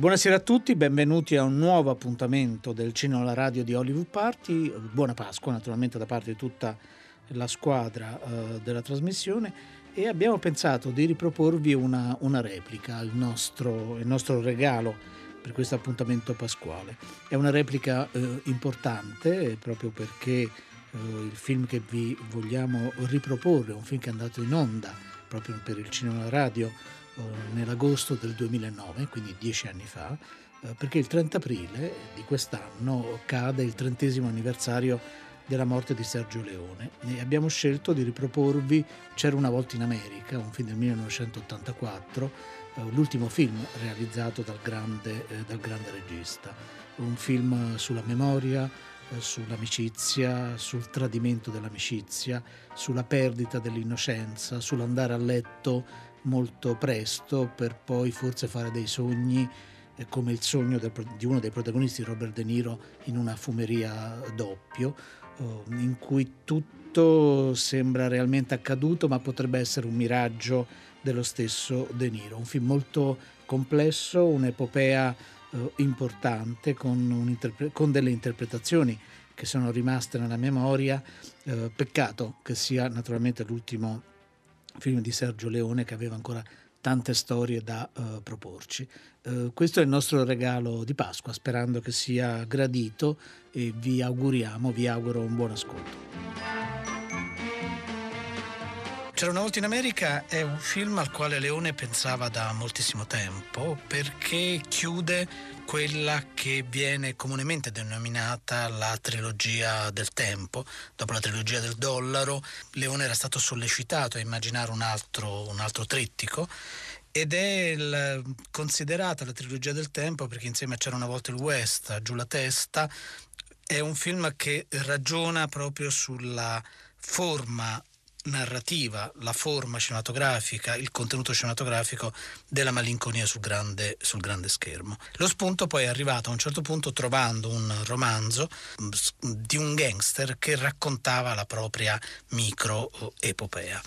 Eh, buonasera a tutti, benvenuti a un nuovo appuntamento del Cinema alla Radio di Hollywood Party. Buona Pasqua naturalmente da parte di tutta la squadra uh, della trasmissione e abbiamo pensato di riproporvi una, una replica, il nostro, il nostro, regalo per questo appuntamento pasquale. È una replica uh, importante proprio perché uh, il film che vi vogliamo riproporre è un film che è andato in onda proprio per il Cinema alla Radio nell'agosto del 2009, quindi dieci anni fa, eh, perché il 30 aprile di quest'anno cade il trentesimo anniversario della morte di Sergio Leone e abbiamo scelto di riproporvi C'era una volta in America, un film del 1984, eh, l'ultimo film realizzato dal grande, eh, dal grande regista, un film sulla memoria, sull'amicizia, sul tradimento dell'amicizia, sulla perdita dell'innocenza, sull'andare a letto molto presto per poi forse fare dei sogni eh, come il sogno di uno dei protagonisti, Robert De Niro, in una fumeria doppio, oh, in cui tutto sembra realmente accaduto, ma potrebbe essere un miraggio dello stesso De Niro. Un film molto complesso, un'epopea eh, importante, con, con, delle interpretazioni che sono rimaste nella memoria. Eh, peccato che sia naturalmente l'ultimo film di Sergio Leone che aveva ancora tante storie da uh, proporci. Uh, questo è il nostro regalo di Pasqua, sperando che sia gradito e vi auguriamo, vi auguro un buon ascolto. C'era una volta in America è un film al quale Leone pensava da moltissimo tempo perché chiude quella che viene comunemente denominata la trilogia del tempo. Dopo la trilogia del dollaro, Leone era stato sollecitato a immaginare un altro, un altro trittico ed è il, considerata la trilogia del tempo perché insieme a C'era una volta il West, Giù la testa, è un film che ragiona proprio sulla forma narrativa, la forma cinematografica, il contenuto cinematografico della malinconia sul grande, sul grande, schermo. Lo spunto poi è arrivato a un certo punto trovando un romanzo mm, di un gangster che raccontava la propria micro-epopea.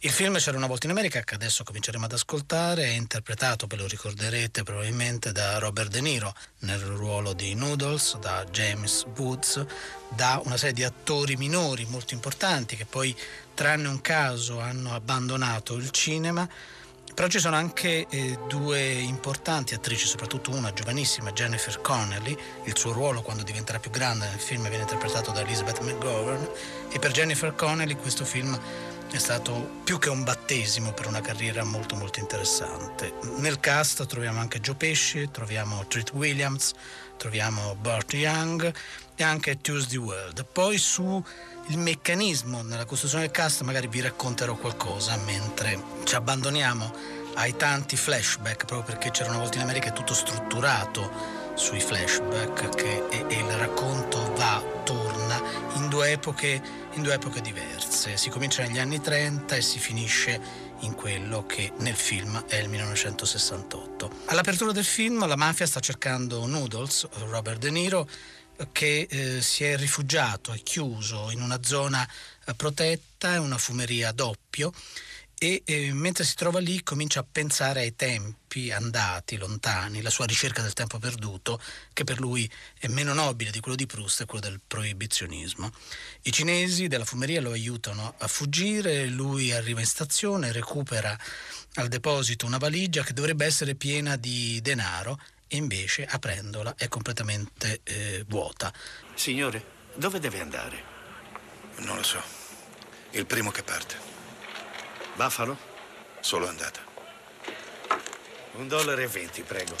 Il film C'era una volta in America, che adesso cominceremo ad ascoltare, è interpretato, ve lo ricorderete probabilmente, da Robert De Niro nel ruolo di Noodles, da James Woods, da una serie di attori minori molto importanti che poi, tranne un caso, hanno abbandonato il cinema. Però ci sono anche eh, due importanti attrici, soprattutto una giovanissima, Jennifer Connelly. Il suo ruolo quando diventerà più grande nel film viene interpretato da Elizabeth McGovern e per Jennifer Connelly questo film è stato più che un battesimo per una carriera molto molto interessante. Nel cast troviamo anche Joe Pesci, troviamo Treat Williams, troviamo Burt Young e anche Tuesday World. Poi su il meccanismo nella costruzione del cast magari vi racconterò qualcosa mentre ci abbandoniamo ai tanti flashback proprio perché c'era una volta in America è tutto strutturato sui flashback che, e, e il racconto va, torna in due, epoche, in due epoche diverse. Si comincia negli anni 30 e si finisce in quello che nel film è il 1968. All'apertura del film la mafia sta cercando Noodles, Robert De Niro, che eh, si è rifugiato, è chiuso in una zona eh, protetta, una fumeria a doppio e eh, mentre si trova lì comincia a pensare ai tempi andati, lontani, la sua ricerca del tempo perduto, che per lui è meno nobile di quello di Proust e quello del proibizionismo. I cinesi della fumeria lo aiutano a fuggire, lui arriva in stazione, recupera al deposito una valigia che dovrebbe essere piena di denaro e invece aprendola è completamente eh, vuota. Signore, dove deve andare? Non lo so. Il primo che parte. Buffalo? Solo andata. Un dollaro e venti, prego.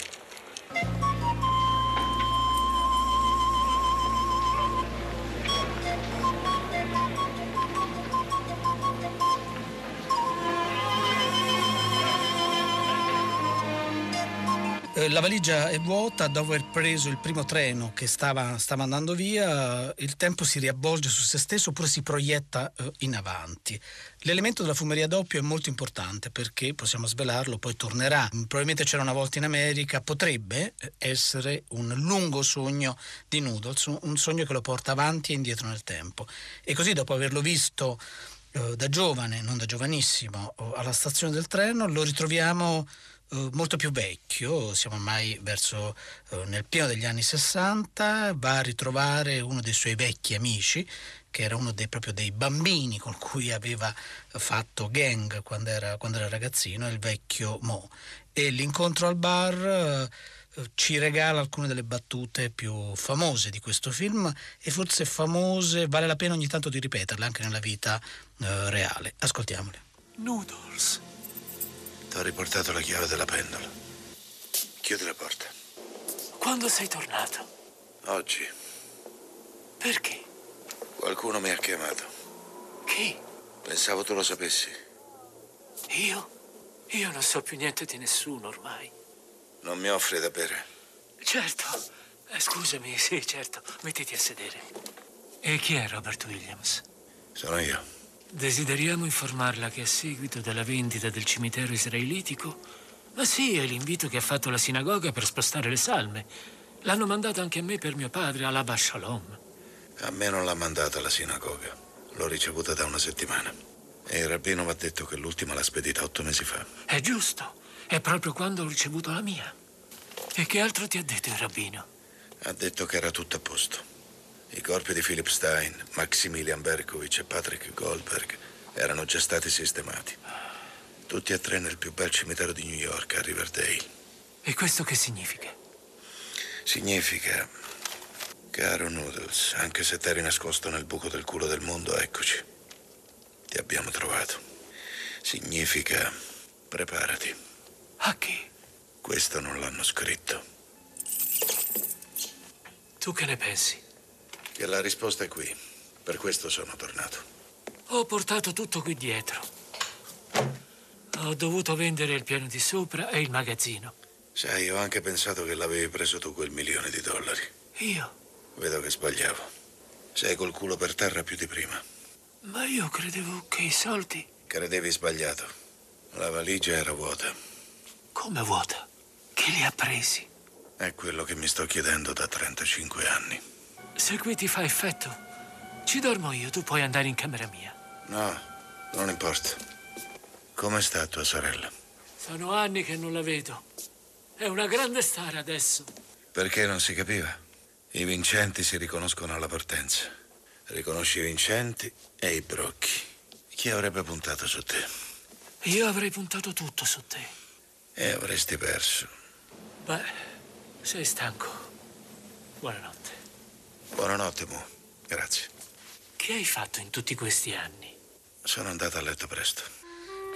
La valigia è vuota, dopo aver preso il primo treno che stava, stava, andando via, il tempo si riavvolge su se stesso oppure si proietta eh, in avanti. L'elemento della fumeria doppio è molto importante perché, possiamo svelarlo, poi tornerà. Probabilmente c'era una volta in America, potrebbe eh, essere un lungo sogno di Noodles, un sogno che lo porta avanti e indietro nel tempo. E così dopo averlo visto da giovane, non da giovanissimo, alla stazione del treno, lo ritroviamo eh, molto più vecchio, siamo ormai verso eh, nel pieno degli anni 60, va a ritrovare uno dei suoi vecchi amici, che era uno dei, proprio dei bambini con cui aveva fatto gang quando era, quando era ragazzino, il vecchio Mo. E l'incontro al bar eh, ci regala alcune delle battute più famose di questo film e forse famose, vale la pena ogni tanto di ripeterle anche nella vita eh, reale. Ascoltiamole. Noodles. Ti ho riportato la chiave della pendola. Chiudi la porta. Quando sei tornato? Oggi Perché? qualcuno mi ha chiamato. Chi? Pensavo tu lo sapessi. Io? Io non so più niente di nessuno ormai. Non mi offri da bere. Certo. Eh, scusami, sì, certo. Mettiti a sedere. E chi è Robert Williams? Sono io. Desideriamo informarla che a seguito della vendita del cimitero israelitico... Ma sì, è l'invito che ha fatto la sinagoga per spostare le salme. L'hanno mandato anche a me per mio padre, all'Abba Shalom. A me non l'ha mandata alla sinagoga. L'ho ricevuta da una settimana. E il rabbino mi ha detto che l'ultima l'ha spedita otto mesi fa. È giusto. È proprio quando ho ricevuto la mia. E che altro ti ha detto il rabbino? Ha detto che era tutto a posto. I corpi di Philip Stein, Maximilian Berkowitz e Patrick Goldberg erano già stati sistemati. Tutti e tre nel più bel cimitero di New York, a Riverdale. E questo che significa? Significa, caro Noodles, anche se t'eri nascosto nel buco del culo del mondo, eccoci. Ti abbiamo trovato. Significa, preparati. A che? Questo non l'hanno scritto. Tu che ne pensi? Che la risposta è qui. Per questo sono tornato. Ho portato tutto qui dietro. Ho dovuto vendere il piano di sopra e il magazzino. Sai, ho anche pensato che l'avevi preso tu quel milione di dollari. Io? Vedo che sbagliavo. Sei col culo per terra più di prima. Ma io credevo che i soldi... Credevi sbagliato. La valigia era vuota. Come vuota? Chi li ha presi? È quello che mi sto chiedendo da 35 anni. Se qui ti fa effetto, ci dormo io, tu puoi andare in camera mia. No, non importa. Come sta tua sorella? Sono anni che non la vedo. È una grande star adesso. Perché non si capiva? I vincenti si riconoscono alla partenza. Riconosci i vincenti e i brocchi. Chi avrebbe puntato su te? Io avrei puntato tutto su te. E avresti perso. Beh, sei stanco. Buonanotte. Buonanotte, Mu. Grazie. Che hai fatto in tutti questi anni? Sono andato a letto presto.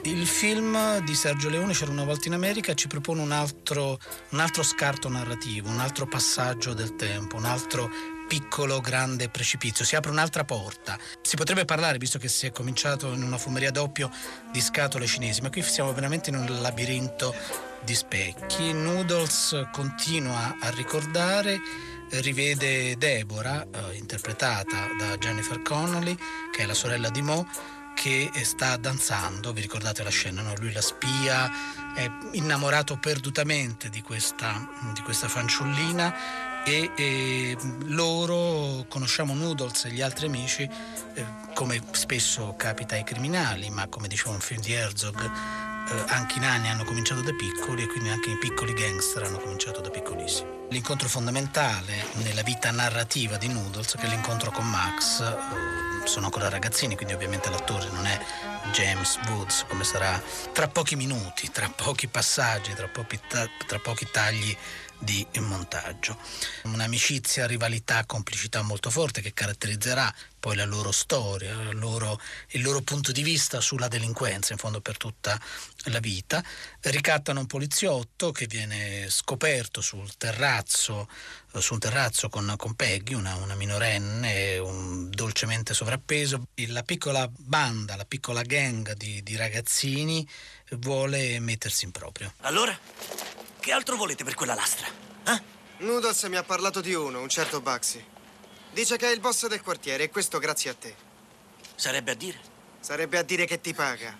Il film di Sergio Leone, C'era una volta in America, ci propone un altro, un altro scarto narrativo, un altro passaggio del tempo, un altro piccolo grande precipizio, si apre un'altra porta. Si potrebbe parlare, visto che si è cominciato in una fumeria doppio, di scatole cinesi, ma qui siamo veramente in un labirinto di specchi. Noodles continua a ricordare, rivede Deborah, eh, interpretata da Jennifer Connolly, che è la sorella di Mo, che sta danzando, vi ricordate la scena, no? lui la spia, è innamorato perdutamente di questa, di questa fanciullina e, e, loro conosciamo Noodles e gli altri amici eh, come spesso capita ai criminali, ma come diceva un film di Herzog, eh, anche i nani hanno cominciato da piccoli e quindi anche i piccoli gangster hanno cominciato da piccolissimi. L'incontro fondamentale nella vita narrativa di Noodles, che è l'incontro con Max, eh, sono ancora ragazzini, quindi ovviamente l'attore non è James Woods, come sarà tra pochi minuti, tra pochi passaggi, tra pochi, ta- tra pochi tagli di montaggio. Un'amicizia, rivalità, complicità molto forte che caratterizzerà poi la loro storia, la loro, il loro punto di vista sulla delinquenza, in fondo per tutta la vita. Ricattano un poliziotto che viene scoperto sul terrazzo, su un terrazzo con, con Peggy, una, una minorenne, un, dolcemente sovrappeso. La piccola banda, la piccola gang di, di ragazzini vuole mettersi in proprio. Allora? Che altro volete per quella lastra? Eh? Noodles mi ha parlato di uno, un certo Baxi. Dice che è il boss del quartiere e questo grazie a te. Sarebbe a dire? Sarebbe a dire che ti paga.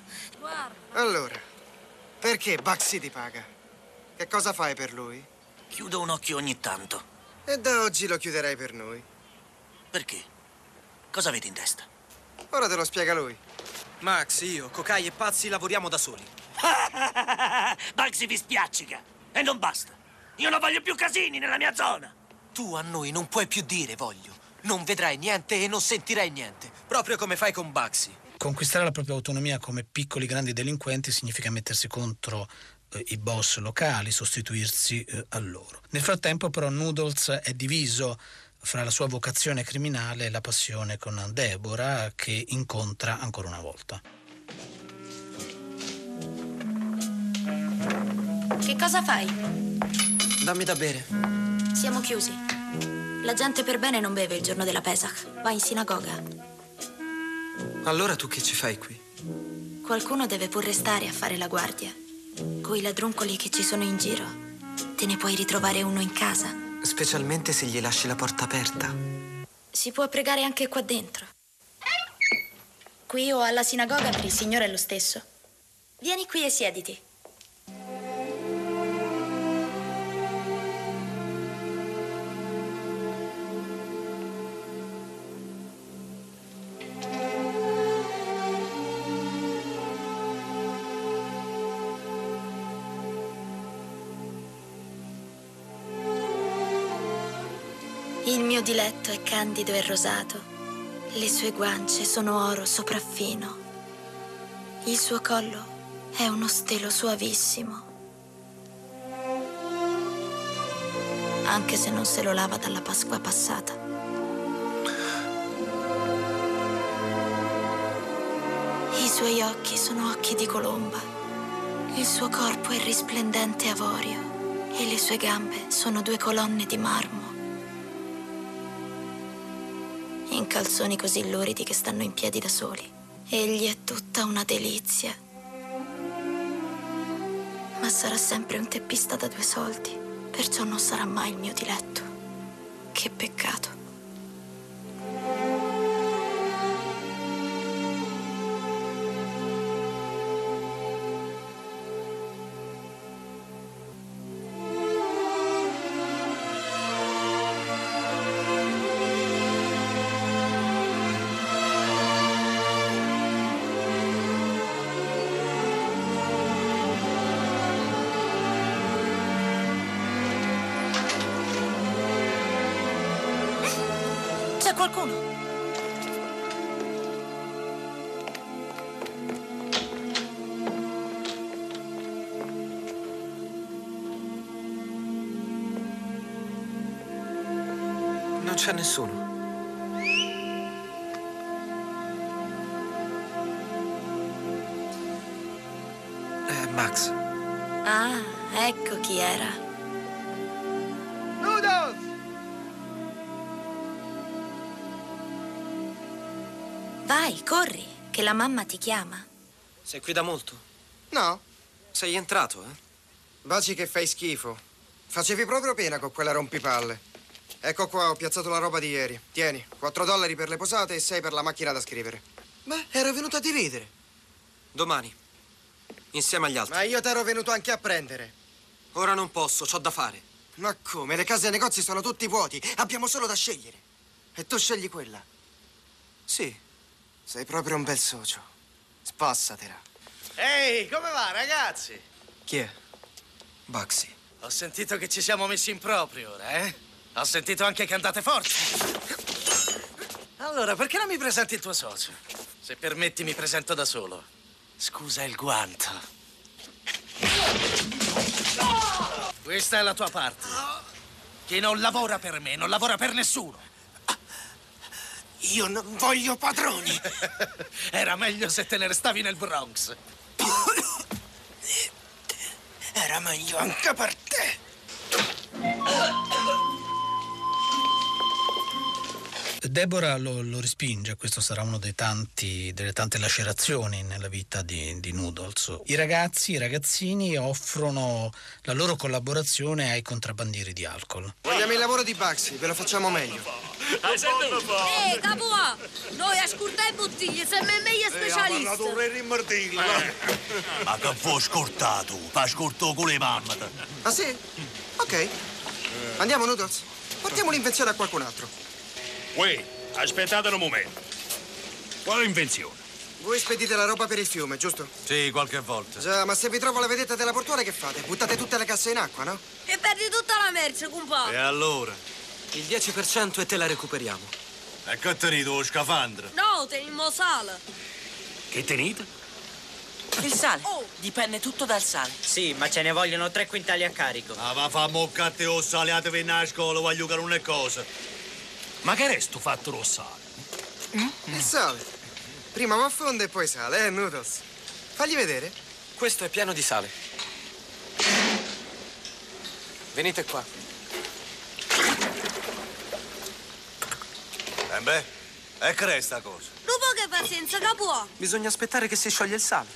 Allora, perché Baxi ti paga? Che cosa fai per lui? Chiudo un occhio ogni tanto. E da oggi lo chiuderai per noi. Perché? Cosa avete in testa? Ora te lo spiega lui. Max, io, Cocai e Pazzi lavoriamo da soli. Bugsy vi spiaccica. E non basta. Io non voglio più casini nella mia zona. Tu a noi non puoi più dire voglio. Non vedrai niente e non sentirai niente. Proprio come fai con Bugsy. Conquistare la propria autonomia come piccoli grandi delinquenti significa mettersi contro eh, i boss locali, sostituirsi eh, a loro. Nel frattempo però Noodles è diviso fra la sua vocazione criminale e la passione con Deborah che incontra ancora una volta. Che cosa fai? Dammi da bere. Siamo chiusi. La gente per bene non beve il giorno della Pesach. Va in sinagoga. Allora tu che ci fai qui? Qualcuno deve pur restare a fare la guardia. Coi ladruncoli che ci sono in giro. Te ne puoi ritrovare uno in casa. Specialmente se gli lasci la porta aperta. Si può pregare anche qua dentro. Qui o alla sinagoga per il Signore è lo stesso. Vieni qui e siediti. Mio diletto è candido e rosato. Le sue guance sono oro sopraffino. Il suo collo è uno stelo suavissimo. Anche se non se lo lava dalla Pasqua passata. I suoi occhi sono occhi di colomba. Il suo corpo è risplendente avorio e le sue gambe sono due colonne di marmo. Calzoni così luridi che stanno in piedi da soli. Egli è tutta una delizia. Ma sarà sempre un teppista da due soldi, perciò non sarà mai il mio diletto. Che peccato. Nessuno. È Max. Ah, ecco chi era. Noodles! Vai, corri, che la mamma ti chiama. Sei qui da molto? No, Sei entrato, eh? baci che fai schifo. Facevi proprio pena con quella rompipalle. Ecco qua, ho piazzato la roba di ieri. Tieni, 4 dollari per le posate e 6 per la macchina da scrivere. Beh, ero venuto a dividere. Domani. Insieme agli altri. Ma io t'ero venuto anche a prendere. Ora non posso, c'ho da fare. Ma come? Le case e i negozi sono tutti vuoti. Abbiamo solo da scegliere. E tu scegli quella. Sì. Sei proprio un bel socio. Spassatela. Ehi, come va, ragazzi? Chi è? Bugsy. Ho sentito che ci siamo messi in proprio ora, eh? Ho sentito anche che andate forti. Allora, perché non mi presenti il tuo socio? Se permetti, mi presento da solo. Scusa il guanto. Questa è la tua parte. Chi non lavora per me, non lavora per nessuno. Io non voglio padroni. Era meglio se te ne restavi nel Bronx. Era meglio anche per te. Deborah lo, lo respinge, questo sarà uno dei tanti, delle tante lacerazioni nella vita di, di Noodles. I ragazzi, i ragazzini offrono la loro collaborazione ai contrabbandieri di alcol. Vogliamo il lavoro di Baxi, ve lo facciamo meglio. Ehi, capo, noi ascoltai bottiglie, siamo i meglio specialisti. Ma che vuoi scortato? Fa scorto con le mamme. Ah sì? Ok. Andiamo, Noodles. Portiamo l'invenzione a qualcun altro. Uè, aspettate un momento. Quale invenzione? Voi spedite la roba per il fiume, giusto? Sì, qualche volta. Già, ma se vi trovo la vedetta della portuale che fate? Buttate tutte le casse in acqua, no? E perdi tutta la merce, E compà. allora? Il 10% e te la recuperiamo. E che tenete lo scafandro? No, tenimo sale. Che tenete? Il sale. Oh. Dipende tutto dal sale. Sì, ma ce ne vogliono tre quintali a carico. Ah, va fa moccate o saliatevi a scuola, voglio che non è cosa. Ma che resto fatto lo sale? Il sale. Prima va a fondo e poi sale, eh, Noodles? Fagli vedere. Questo è pieno di sale. Venite qua. E beh, e che è sta cosa? Non poche pazienza, capo. Bisogna aspettare che si scioglie il sale.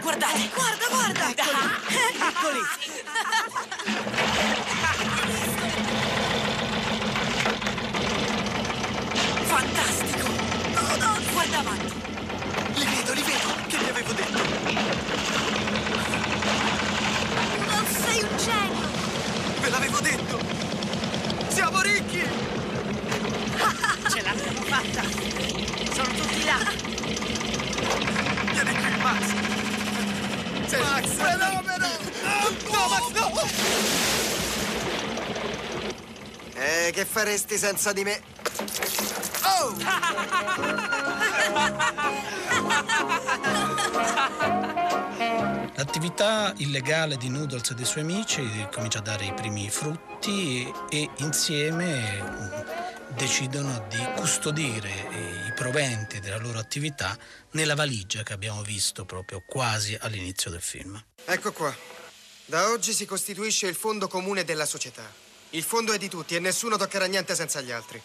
Guardate. Guarda, guarda. Eccoli. Fantastico. Avanti. Li vedo, li vedo. Che vi avevo detto? Non sei un genio. Ve l'avevo detto. Siamo ricchi. Ce l'abbiamo fatta. Sono tutti là. Vieni qui, Max. Sei Max, fenomeno. No, Max, no. Eh, che faresti senza di me? Oh! L'attività illegale di Noodles e dei suoi amici comincia a dare i primi frutti e insieme decidono di custodire i proventi della loro attività nella valigia che abbiamo visto proprio quasi all'inizio del film. Ecco qua. Da oggi si costituisce il fondo comune della società. Il fondo è di tutti e nessuno toccherà niente senza gli altri.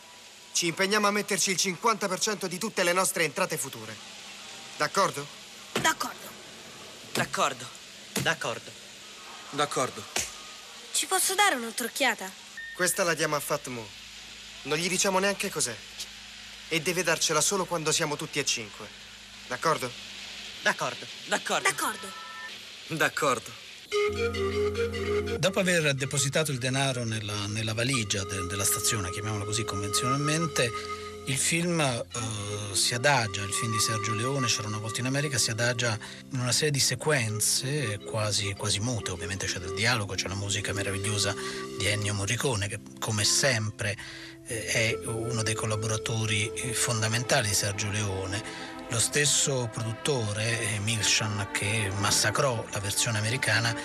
Ci impegniamo a metterci il 50% di tutte le nostre entrate future. D'accordo? D'accordo. D'accordo. D'accordo. D'accordo. Ci posso dare un'occhiata? Questa la diamo a Fat Mo. Non gli diciamo neanche cos'è. E deve darcela solo quando siamo tutti e cinque. D'accordo? D'accordo. D'accordo. D'accordo. D'accordo. Dopo aver depositato il denaro nella, nella valigia de- della stazione, chiamiamola così convenzionalmente, il film eh, si adagia, il film di Sergio Leone, C'era una volta in America, si adagia in una serie di sequenze quasi, quasi mute, ovviamente c'è del dialogo, c'è la musica meravigliosa di Ennio Morricone che come sempre eh, è uno dei collaboratori eh, fondamentali di Sergio Leone. Lo stesso produttore, Milchan, che massacrò la versione americana,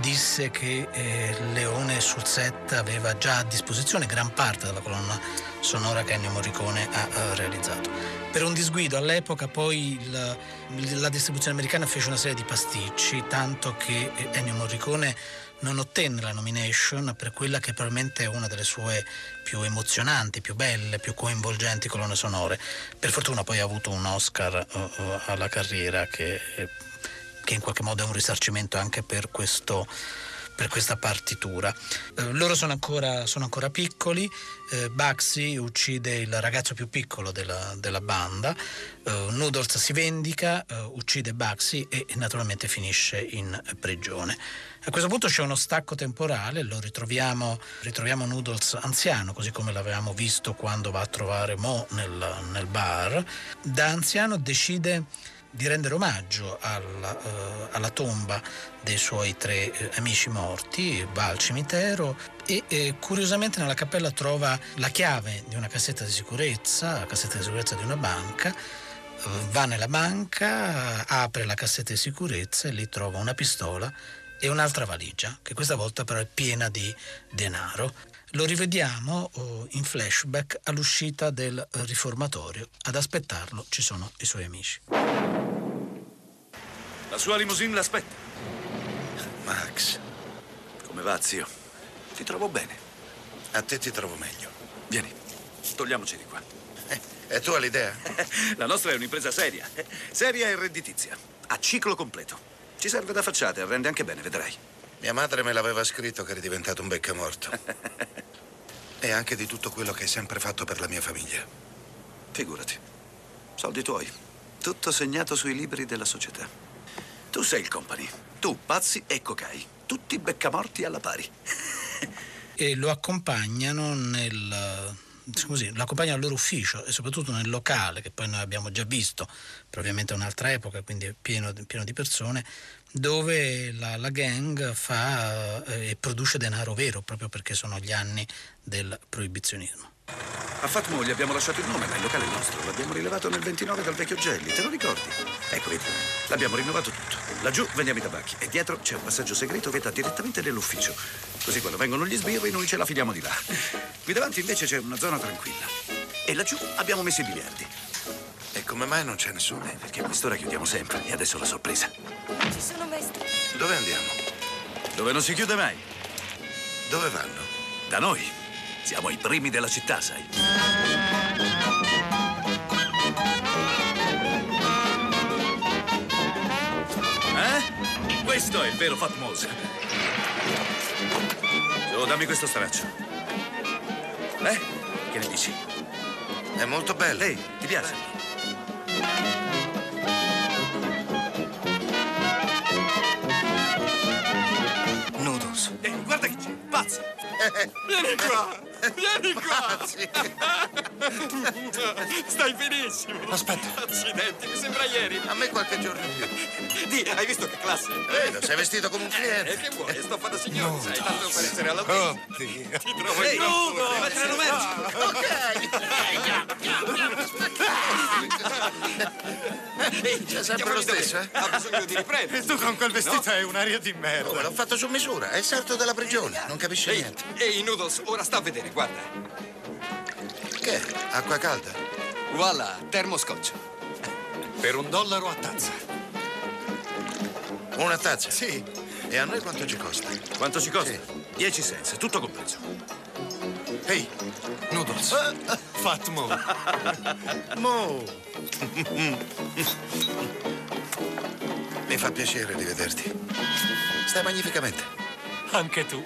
disse che eh, Leone sul set aveva già a disposizione gran parte della colonna sonora che Ennio Morricone ha eh, realizzato. Per un disguido all'epoca poi il- la distribuzione americana fece una serie di pasticci, tanto che eh, Ennio Morricone non ottenne la nomination per quella che probabilmente è una delle sue più emozionanti, più belle, più coinvolgenti colonne sonore. Per fortuna poi ha avuto un Oscar eh, alla carriera che, eh, che in qualche modo è un risarcimento anche per questo per questa partitura. Eh, loro sono ancora, sono ancora piccoli, eh, Bugsy uccide il ragazzo più piccolo della, della banda, eh, Noodles si vendica, eh, uccide Bugsy e naturalmente finisce in prigione. A questo punto c'è uno stacco temporale, lo ritroviamo, ritroviamo Noodles anziano, così come l'avevamo visto quando va a trovare Mo nel, nel bar. Da anziano decide di rendere omaggio alla, eh, alla tomba dei suoi tre eh, amici morti, va al cimitero e eh, curiosamente nella cappella trova la chiave di una cassetta di sicurezza, la cassetta di sicurezza di una banca, eh, va nella banca, apre la cassetta di sicurezza e lì trova una pistola e un'altra valigia, che questa volta però è piena di denaro. Lo rivediamo oh, in flashback all'uscita del riformatorio. Ad aspettarlo ci sono i suoi amici. La sua limousine l'aspetta. Max, Come va, zio? Ti trovo bene. a te ti trovo meglio. Vieni, togliamoci di qua. Eh, e tu hai l'idea? La nostra è un'impresa seria. Seria e redditizia. A ciclo completo. Ci serve da facciate, rende anche bene, vedrai. Mia madre me l'aveva scritto che eri diventato un beccamorto. e anche di tutto quello che hai sempre fatto per la mia famiglia. Figurati. Soldi tuoi. Tutto segnato sui libri della società. Tu sei il company. Tu, pazzi e cocai. Tutti beccamorti alla pari. e lo accompagnano nel, così, l'accompagnano al loro ufficio e soprattutto nel locale, che poi noi abbiamo già visto, però ovviamente è un'altra epoca, quindi è pieno, pieno di persone, dove la, la gang fa eh, e produce denaro vero, proprio perché sono gli anni del proibizionismo. A Fatmo gli abbiamo lasciato il nome, ma il locale è nostro. L'abbiamo rilevato nel 29 dal vecchio Gelli, te lo ricordi? Ecco, vedi, l'abbiamo rinnovato tutto. Laggiù vendiamo i tabacchi e dietro c'è un passaggio segreto che dà direttamente nell'ufficio. Così quando vengono gli sbirri noi ce la filiamo di là. Qui davanti invece c'è una zona tranquilla. E laggiù abbiamo messo i biliardi. E come mai non c'è nessuno? Eh, perché a quest'ora chiudiamo sempre e adesso la sorpresa. Ci sono maestri. Dove andiamo? Dove non si chiude mai? Dove vanno? Da noi. Siamo i primi della città, sai. Eh? Questo è il vero Fatmosa. Su, dammi questo straccio. Eh? Che ne dici? È molto bello. Ehi, ti piace? Noodles. Eh, guarda che c'è, pazzi! Vieni qua! Vieni qua! Stai benissimo! Aspetta. Accidenti, mi sembra ieri! A me qualche giorno in più. Di, hai visto che classe? Vedo, sei vestito come un Eh, cliente. che vuoi? Stoffa da signore, sai, tanto per essere alla. Oddio. Ti trovo in gran Ugo, forma. mettere Ehi, c'è sempre lo stesso, eh? Ha bisogno di riprendere. E tu con quel vestito hai un'aria di Oh, merda. l'ho fatto su misura. È il sarto della prigione. Non capisci niente. ehi, Noodles, ora sta a vedere, guarda. Che è? Acqua calda? Voilà, termoscotch. Per un dollaro a tazza. Una tazza? Sì. E a noi quanto ci costa? Quanto ci costa? Sì. 10 cents, tutto compreso. Ehi, Noodles. Fat Mo. Mo! Mi fa piacere rivederti. Stai magnificamente. Anche tu.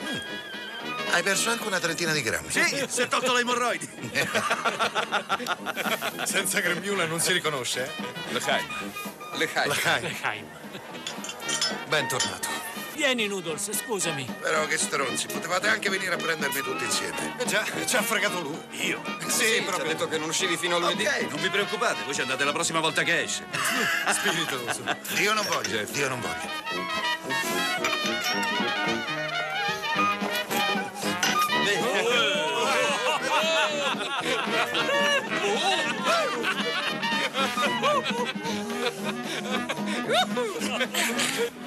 Hai perso anche una trentina di grammi. Sì, si è tolto le emorroidi. Senza grembiula non si riconosce, eh? L'Echaim. L'Echaim. L'Akai. Leheim. Bentornato. Vieni, Noodles, scusami. Però che stronzi, potevate anche venire a prendermi tutti insieme. Eh già, ci ha fregato lui. Io? Sì, proprio. detto che non uscivi fino a lunedì. Ok, non vi preoccupate, voi ci andate la prossima volta che esce. Spiritoso. Io non voglio, Dio non voglio.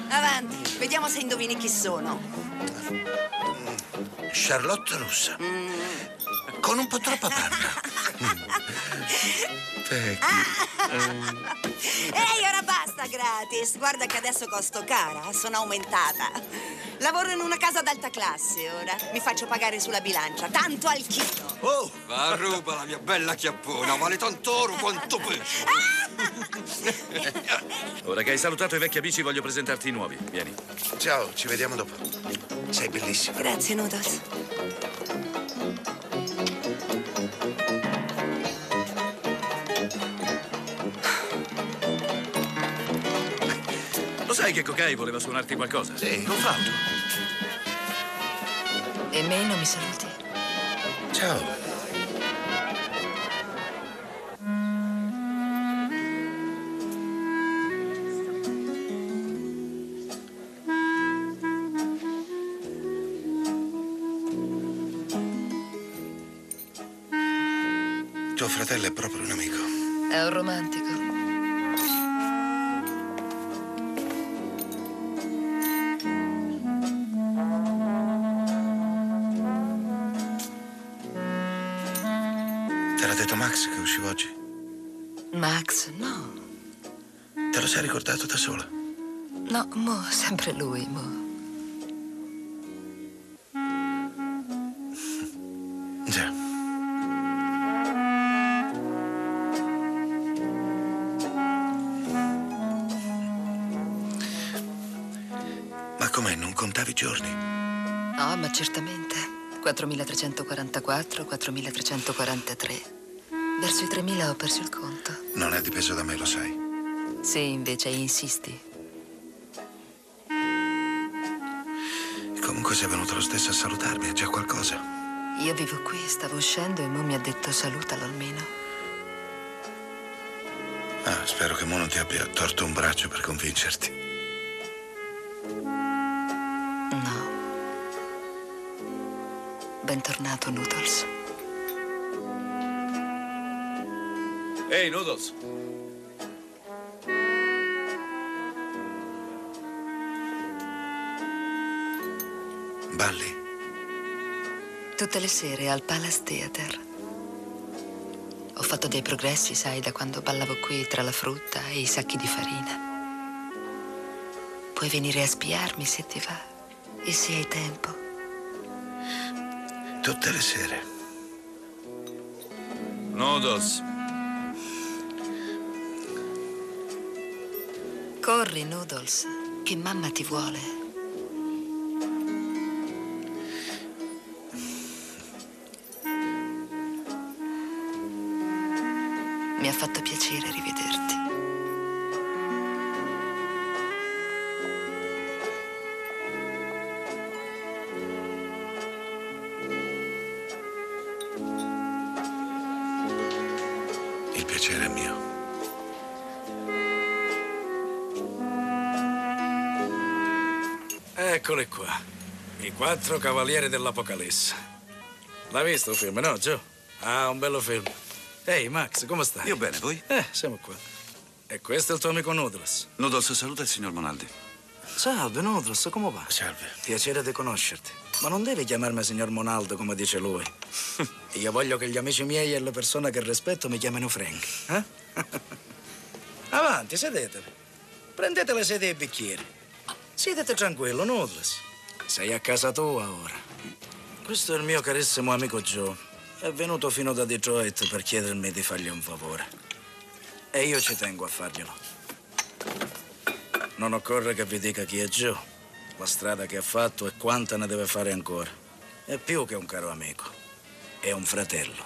Avanti, vediamo se indovini chi sono. Charlotte russa. Con un po' troppa panna. Pecchi. Ehi, ora basta, gratis. Guarda che adesso costo cara, sono aumentata. Lavoro in una casa d'alta classe ora. Mi faccio pagare sulla bilancia, tanto al chilo. Oh, Va a ruba la mia bella chiappona, vale tanto oro quanto pesce. ora che hai salutato i vecchi amici voglio presentarti i nuovi. Vieni. Ciao, ci vediamo dopo. Sei bellissima. Grazie, Noodles. Sai che Cocai voleva suonarti qualcosa? Sì, con flauto. E me non mi saluti? Ciao. Tuo fratello è proprio un amico. È un romantico. Max che uscivo oggi? Max, no. Te lo sei ricordato da sola? No, mo, sempre lui, mo. Già. Ma com'è? Non contavi i giorni? No, ma certamente. 4.344, 4.343. Verso i 3.000 ho perso il conto. Non è dipeso da me, lo sai. Se invece insisti. Comunque sei venuto lo stesso a salutarmi, è già qualcosa. Io vivo qui, stavo uscendo e Mo mi ha detto salutalo almeno. Ah, spero che Mo non ti abbia torto un braccio per convincerti. No. Bentornato, Noodles. Ehi, Noodles. Balli? Tutte le sere al Palace Theater. Ho fatto dei progressi, sai, da quando ballavo qui tra la frutta e i sacchi di farina. Puoi venire a spiarmi se ti va e se hai tempo. Tutte le sere. Noodles. Corri, Noodles, che mamma ti vuole. Quattro cavalieri dell'Apocalisse. L'hai visto il film, no, Joe? Ah, un bello film. Ehi, Max, come stai? Io bene, voi? Eh, siamo qua. E questo è il tuo amico Noodles. Noodles, saluta il signor Monaldi. Salve, Noodles, come va? Salve. Piacere di conoscerti. Ma non devi chiamarmi signor Monaldo, come dice lui. Io voglio che gli amici miei e le persone che rispetto mi chiamino Frank. Eh? Avanti, sedetevi. Prendete le sedie e i bicchieri. Siedete tranquillo, Noodles. Sei a casa tua ora. Questo è il mio carissimo amico Joe. È venuto fino da Detroit per chiedermi di fargli un favore. E io ci tengo a farglielo. Non occorre che vi dica chi è Joe, la strada che ha fatto e quanta ne deve fare ancora. È più che un caro amico. È un fratello.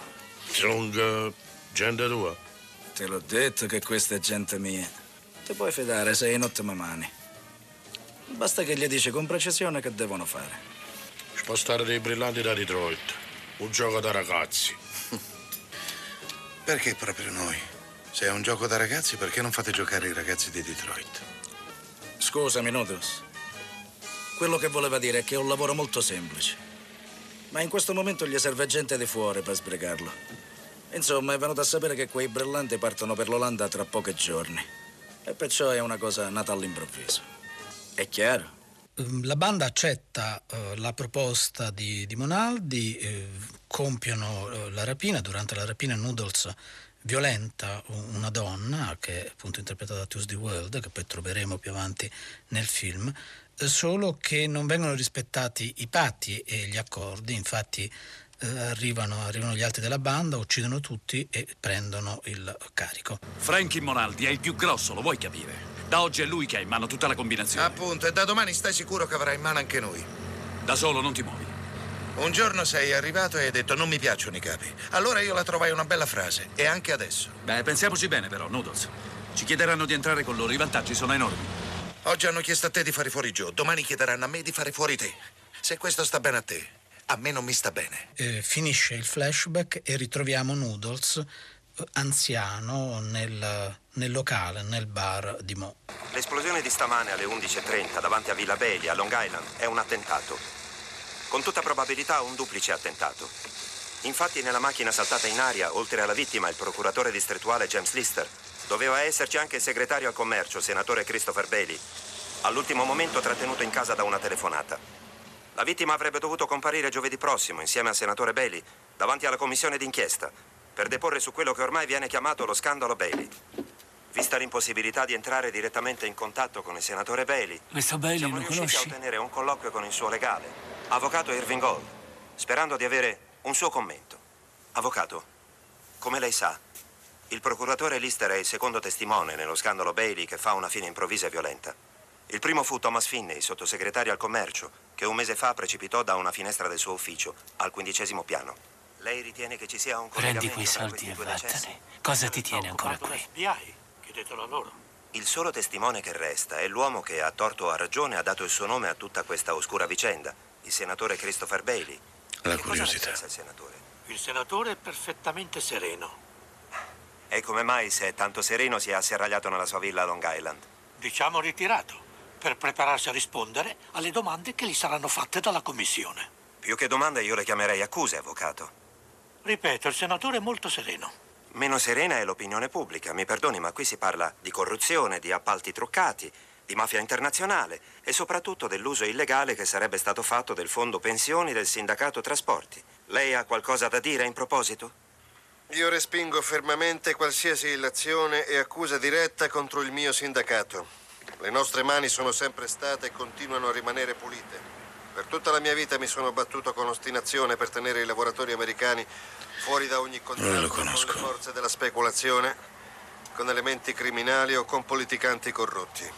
Sono gente tua? Te l'ho detto che questa è gente mia. Ti puoi fidare, sei in ottime mani. Basta che gli dici con precisione che devono fare. Spostare dei brillanti da Detroit. Un gioco da ragazzi. Perché proprio noi? Se è un gioco da ragazzi, perché non fate giocare i ragazzi di Detroit? Scusami, Noodles. Quello che voleva dire è che è un lavoro molto semplice. Ma in questo momento gli serve gente di fuori per sbrigarlo. Insomma, è venuto a sapere che quei brillanti partono per l'Olanda tra pochi giorni. E perciò è una cosa nata all'improvviso. È chiaro? Ehm, La banda accetta eh, la proposta di, di Monaldi, eh, compiono eh, la rapina. Durante la rapina Noodles violenta una donna, che è appunto interpretata da Tuesday World, che poi troveremo più avanti nel film, eh, solo che non vengono rispettati i patti e gli accordi. Infatti arrivano, arrivano gli altri della banda, uccidono tutti e prendono il carico. Frankie Monaldi è il più grosso, lo vuoi capire? Da oggi è lui che ha in mano tutta la combinazione. Appunto, e da domani stai sicuro che avrà in mano anche noi. Da solo non ti muovi. Un giorno sei arrivato e hai detto non mi piacciono i capi. Allora io la trovai una bella frase, e anche adesso. Beh, pensiamoci bene però, Noodles. Ci chiederanno di entrare con loro, i vantaggi sono enormi. Oggi hanno chiesto a te di fare fuori Joe, domani chiederanno a me di fare fuori te. Se questo sta bene a te, a me non mi sta bene. Eh, finisce il flashback e ritroviamo Noodles eh, anziano nel, nel locale, nel bar di Mo. L'esplosione di stamane alle 11.30 davanti a Villa Bailey, a Long Island, è un attentato. Con tutta probabilità un duplice attentato. Infatti nella macchina saltata in aria, oltre alla vittima, il procuratore distrettuale James Lister, doveva esserci anche il segretario al commercio, senatore Christopher Bailey, all'ultimo momento trattenuto in casa da una telefonata. La vittima avrebbe dovuto comparire giovedì prossimo, insieme al senatore Bailey, davanti alla commissione d'inchiesta, per deporre su quello che ormai viene chiamato lo scandalo Bailey. Vista l'impossibilità di entrare direttamente in contatto con il senatore Bailey, Questo Bailey siamo riusciti a conosci? ottenere un colloquio con il suo legale, avvocato Irving Gold, sperando di avere un suo commento. Avvocato, come lei sa, il procuratore Lister è il secondo testimone nello scandalo Bailey che fa una fine improvvisa e violenta. Il primo fu Thomas Finney, sottosegretario al commercio, che un mese fa precipitò da una finestra del suo ufficio, al quindicesimo piano. Lei ritiene che ci sia un Prendi collegamento quei tra soldi questi e due vattene. Cosa ti tiene ancora qui? FBI, chiedetelo a loro. Il solo testimone che resta è l'uomo che a torto o a ragione ha dato il suo nome a tutta questa oscura vicenda, il senatore Christopher Bailey. La Che curiosità. pensa il senatore? Il senatore è perfettamente sereno. E come mai, se è tanto sereno, si è asserragliato nella sua villa a Long Island? Diciamo ritirato, per prepararsi a rispondere alle domande che gli saranno fatte dalla commissione. Più che domande io le chiamerei accuse, avvocato. Ripeto, il senatore è molto sereno. Meno serena è l'opinione pubblica, mi perdoni, ma qui si parla di corruzione, di appalti truccati, di mafia internazionale e soprattutto dell'uso illegale che sarebbe stato fatto del fondo pensioni del sindacato trasporti. Lei ha qualcosa da dire in proposito? Io respingo fermamente qualsiasi illazione e accusa diretta contro il mio sindacato. Le nostre mani sono sempre state e continuano a rimanere pulite. Per tutta la mia vita mi sono battuto con ostinazione per tenere i lavoratori americani fuori da ogni contatto con le forze della speculazione, con elementi criminali o con politicanti corrotti.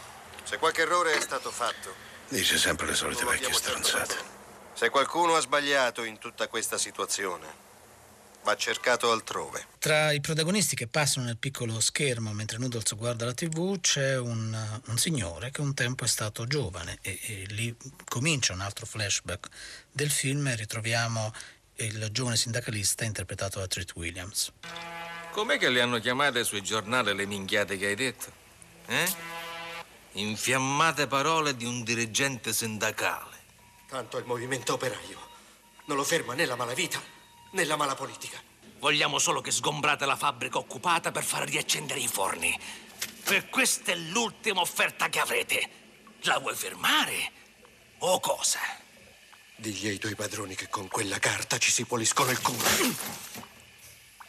Se qualche errore è stato fatto, Dice sempre le solite vecchie stronzate. se qualcuno ha sbagliato in tutta questa situazione, va cercato altrove. Tra i protagonisti che passano nel piccolo schermo mentre Noodles guarda la tv c'è un, un signore che un tempo è stato giovane e, e lì comincia un altro flashback del film e ritroviamo il giovane sindacalista interpretato da Treat Williams. Com'è che le hanno chiamate sui giornali le minchiate che hai detto? Eh? Infiammate parole di un dirigente sindacale. Tanto il movimento operaio non lo ferma né la malavita né la mala politica. Vogliamo solo che sgombrate la fabbrica occupata per far riaccendere i forni. Per questa è l'ultima offerta che avrete. La vuoi fermare? O cosa? Digli ai tuoi padroni che con quella carta ci si puliscono il culo.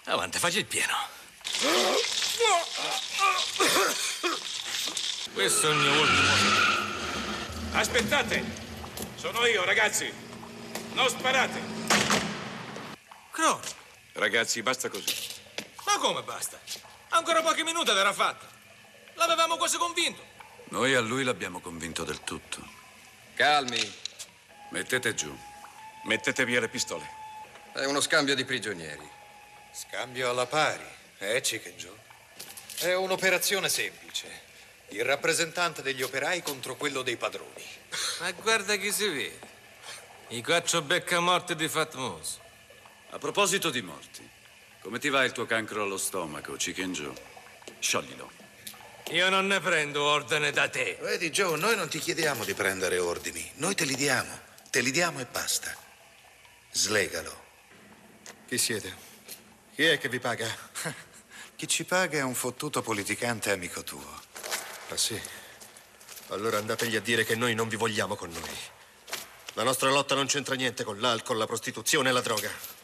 Avanti, facci il pieno. Questo è il mio ultimo. Aspettate! Sono io, ragazzi! Non sparate! Crono, Ragazzi, basta così. ma come basta? Ancora pochi minuti ed era fatta. L'avevamo quasi convinto. Noi a lui l'abbiamo convinto del tutto. Calmi, Mettete giù. Mettete via le pistole. è uno scambio di prigionieri. Scambio alla pari, eh, Chicken Joe? È un'operazione semplice. Il rappresentante degli operai contro quello dei padroni. Ma guarda chi si vede. I quattro beccamorti di Fatmoso. A proposito di morti, come ti va il tuo cancro allo stomaco, Chicken Joe? Scioglilo. Io non ne prendo ordine da te. Vedi, Joe, noi non ti chiediamo di prendere ordini. Noi te li diamo. Te li diamo e basta. Slegalo. Chi siete? Chi è che vi paga? Chi ci paga è un fottuto politicante amico tuo. Ah sì? Allora andategli a dire che noi non vi vogliamo con noi. La nostra lotta non c'entra niente con l'alcol, la prostituzione e la droga.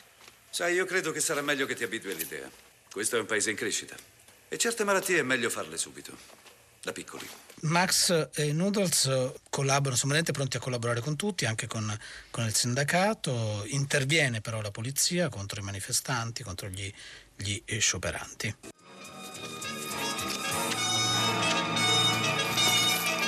Sai, io credo che sarà meglio che ti abitui all'idea. Questo è un paese in crescita. E certe malattie è meglio farle subito, da piccoli. Max e Noodles collaborano, sono veramente pronti a collaborare con tutti, anche con, con il sindacato. Interviene però la polizia contro i manifestanti, contro gli, gli scioperanti.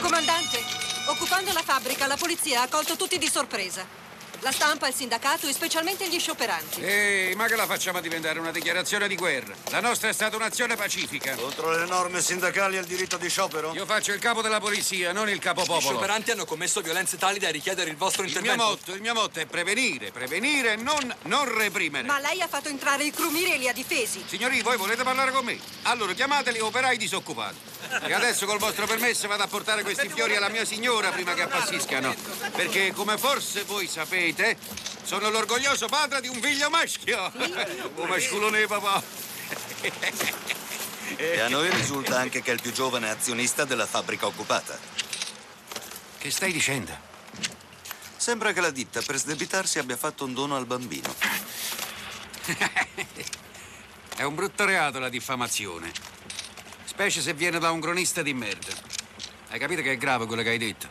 Comandante, occupando la fabbrica, la polizia ha colto tutti di sorpresa. La stampa, il sindacato e specialmente gli scioperanti. Ehi, ma che la facciamo diventare una dichiarazione di guerra? La nostra è stata un'azione pacifica. Contro le norme sindacali e il diritto di sciopero? Io faccio il capo della polizia, non il Gli capopopolo. scioperanti hanno commesso violenze tali da richiedere il vostro Il mio intervento. motto, il mio motto è prevenire, prevenire e non, non reprimere. Ma lei ha fatto entrare i crumiri e li ha difesi. Signori, voi volete parlare con me? Allora chiamateli operai disoccupati. E adesso col vostro permesso vado a portare questi fiori alla mia signora prima che appassiscano. Perché, come forse voi sapete, sono l'orgoglioso padre di un figlio maschio. Un masculone papà. E a noi risulta anche che è il più giovane azionista della fabbrica occupata. Che stai dicendo? Sembra che la ditta per sdebitarsi abbia fatto un dono al bambino. È un brutto reato la diffamazione. Specie se viene da un cronista di merda. Hai capito che è grave quello che hai detto?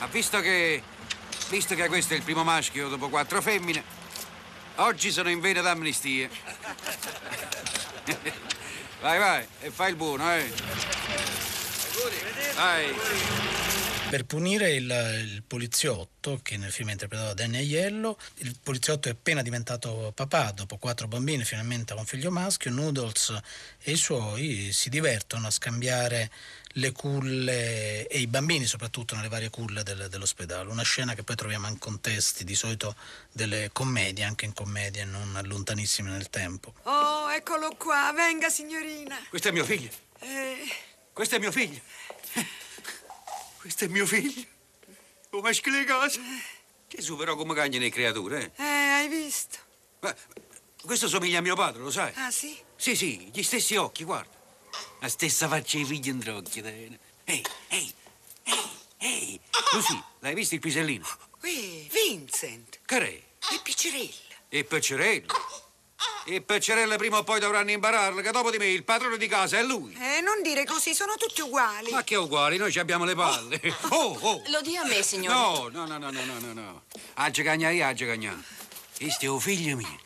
Ma visto che. visto che questo è il primo maschio dopo quattro femmine, oggi sono in vena d'amnistia. vai, vai, e fai il buono, eh. Vai. Per punire il, il, poliziotto, che nel film è interpretato da Danny Aiello, il poliziotto è appena diventato papà, dopo quattro bambini finalmente ha un figlio maschio, Noodles e i suoi si divertono a scambiare le culle e i bambini soprattutto nelle varie culle del, dell'ospedale. Una scena che poi troviamo in contesti di solito delle commedie, anche in commedie non lontanissime nel tempo. Oh, eccolo qua, venga signorina. Questo è mio figlio. Eh... Questo è mio figlio. Questo è mio figlio. Come esce le cose? Gesù però come cagna le creature, eh? Eh, hai visto. Ma questo somiglia a mio padre, lo sai? Ah, sì? Sì, sì, gli stessi occhi, guarda. La stessa faccia di figlio in trocchio. Ehi, ehi, ehi, ehi. Lucy, l'hai visto il pisellino? Qui, Vincent. Carè. E Piccerella. E Piccerella. E Peccerella prima o poi dovranno impararlo che dopo di me il padrone di casa è lui. Eh, non dire così, sono tutti uguali. Ma che uguali? Noi ci abbiamo le palle. Oh, oh. Lo dia a me, signore. No, no, no, no, no, no, no, cagna io, agge cagna. Questo è un figlio mio.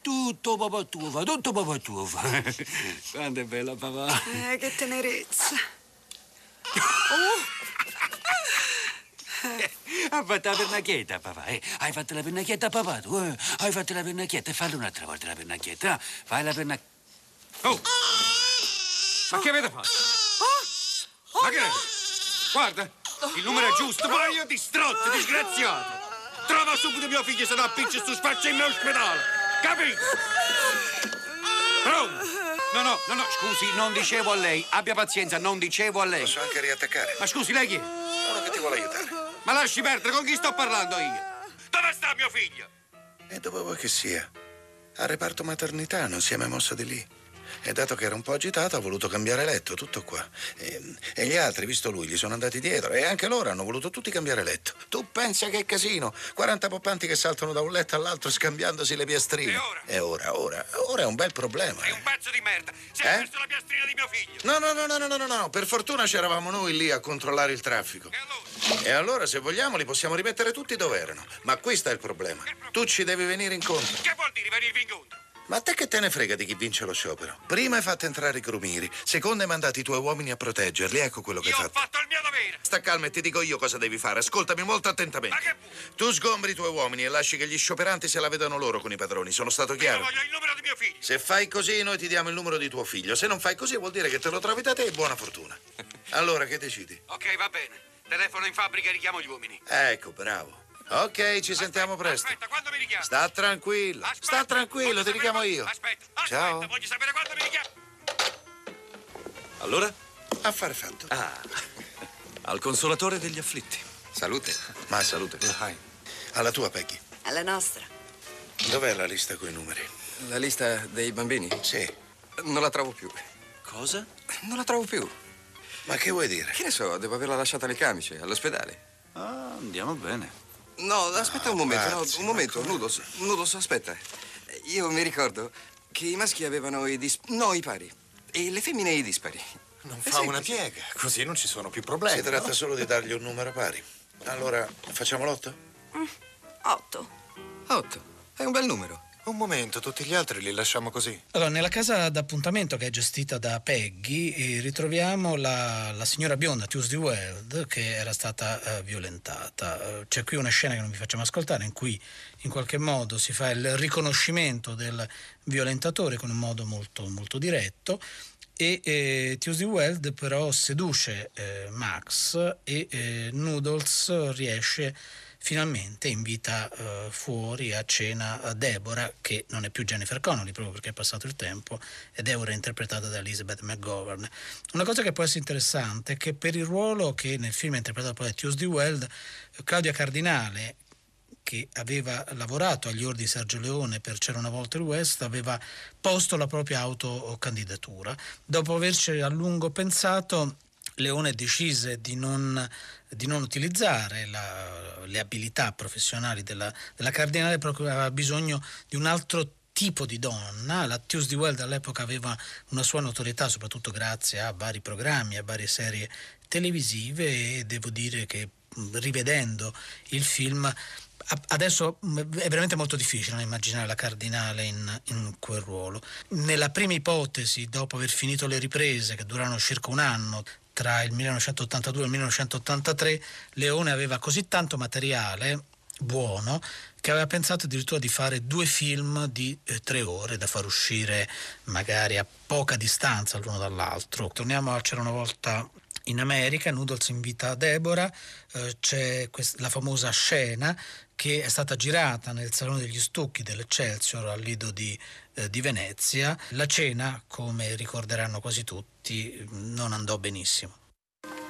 Tutto papà tuo fa, tutto papà tuo fa. Quanto è bella papà. Eh, che tenerezza. Oh. Ha fatto la pernacchietta, papà. Eh? Hai fatto la pernacchietta, papà, tu? Eh? Hai fatto la pernacchietta fallo un'altra volta la pernacchietta. Eh? Fai la pernacchietta. Oh! Ma che avete fatto? Ma che è? Guarda, il numero è giusto, ma io disgraziato. Trova subito mio figlio se no appicci su spaccia in ospedale. Capito? Pronto? No, no, no, no, scusi, non dicevo a lei. Abbia pazienza, non dicevo a lei. Posso anche riattaccare. Ma scusi, lei chi è? Uno che ti vuole aiutare. Ma lasci perdere, con chi sto parlando io? Dove sta mio figlio? E dove vuoi che sia? Al reparto maternità, non si è mai mosso di lì. E dato che era un po' agitato, ha voluto cambiare letto, tutto qua. E, e, gli altri, visto lui, gli sono andati dietro e anche loro hanno voluto tutti cambiare letto. Tu pensa che casino? 40 poppanti che saltano da un letto all'altro scambiandosi le piastrine. E ora? E ora, ora, ora è un bel problema. È un pezzo di merda. Si è eh? perso la piastrina di mio figlio. No, no, no, no, no, no, no, per fortuna c'eravamo noi lì a controllare il traffico. E allora? E allora, se vogliamo, li possiamo rimettere tutti dove erano. Ma questo è il problema. Tu ci devi venire incontro. Che vuol dire venirvi incontro? Ma a te che te ne frega di chi vince lo sciopero? Prima hai fatto entrare i crumiri, secondo hai mandato i tuoi uomini a proteggerli, ecco quello che io hai fatto. Io ho fatto il mio dovere! Sta calmo e ti dico io cosa devi fare, ascoltami molto attentamente. Ma che vuoi? Tu sgombri i tuoi uomini e lasci che gli scioperanti se la vedano loro con i padroni, sono stato chiaro? Io voglio il numero di mio figlio! Se fai così noi ti diamo il numero di tuo figlio, se non fai così vuol dire che te lo trovi da te e buona fortuna. Allora, che decidi? Ok, va bene. Telefono in fabbrica e richiamo gli uomini. Ecco, bravo. Ok, ci sentiamo presto. Aspetta, quando mi richiami? Sta tranquillo, aspetta, sta tranquillo, ti richiamo quando... io. Aspetta, aspetta, Ciao. voglio sapere quando mi richiami. Allora? Affare fatto. Ah, al consolatore degli afflitti. Salute. Ma salute. Alla tua, Peggy. Alla nostra. Dov'è la lista con i numeri? La lista dei bambini? Sì. Non la trovo più. Cosa? Non la trovo più. Ma che vuoi dire? Che ne so, devo averla lasciata alle camicie, all'ospedale. Ah, andiamo bene. No, aspetta un momento, no, un momento? Nudos, Nudos, aspetta. Io mi ricordo che i maschi avevano i dis... no, i pari. E le femmine i dispari. Non Eh fa una piega, così non ci sono più problemi. Si tratta no? solo di dargli un numero pari. Allora, facciamo l'otto? Otto. Otto. È un bel numero. Un momento, tutti gli altri li lasciamo così. Allora, nella casa d'appuntamento che è gestita da Peggy eh, ritroviamo la, la signora bionda Tuesday Weld che era stata eh, violentata. Eh, C'è qui una scena che non vi facciamo ascoltare in cui in qualche modo si fa il riconoscimento del violentatore con un modo molto, molto diretto e eh, Tuesday Weld però seduce eh, Max e eh, Noodles riesce finalmente invita eh, fuori a cena Deborah, che non è più Jennifer Connolly proprio perché è passato il tempo, ed è ora interpretata da Elizabeth McGovern. Una cosa che può essere interessante è che per il ruolo che nel film è interpretato poi da Tuesday Weld, Claudia Cardinale, che aveva lavorato agli ordini di Sergio Leone per C'era una volta il West, aveva posto la propria autocandidatura. Dopo averci a lungo pensato, Leone decise di non, di non utilizzare la- le abilità professionali della, della Cardinale perché aveva bisogno di un altro tipo di donna. La Tuesday Weld all'epoca aveva una sua notorietà soprattutto grazie a vari programmi, a varie serie televisive e devo dire che mh, rivedendo il film Adesso mh, è veramente molto difficile immaginare la Cardinale in, in quel ruolo. Nella prima ipotesi, dopo aver finito le riprese, che durano circa un anno, tra il 1982 e il 1983 Leone aveva così tanto materiale buono che aveva pensato addirittura di fare due film di eh, tre ore da far uscire magari a poca distanza l'uno dall'altro. Torniamo a C'era una volta in America, Noodles invita Deborah, eh, c'è quest- la famosa scena che è stata girata nel Salone degli Stucchi dell'Eccelsior al Lido di, eh, di Venezia. La cena, come ricorderanno quasi tutti, non andò benissimo.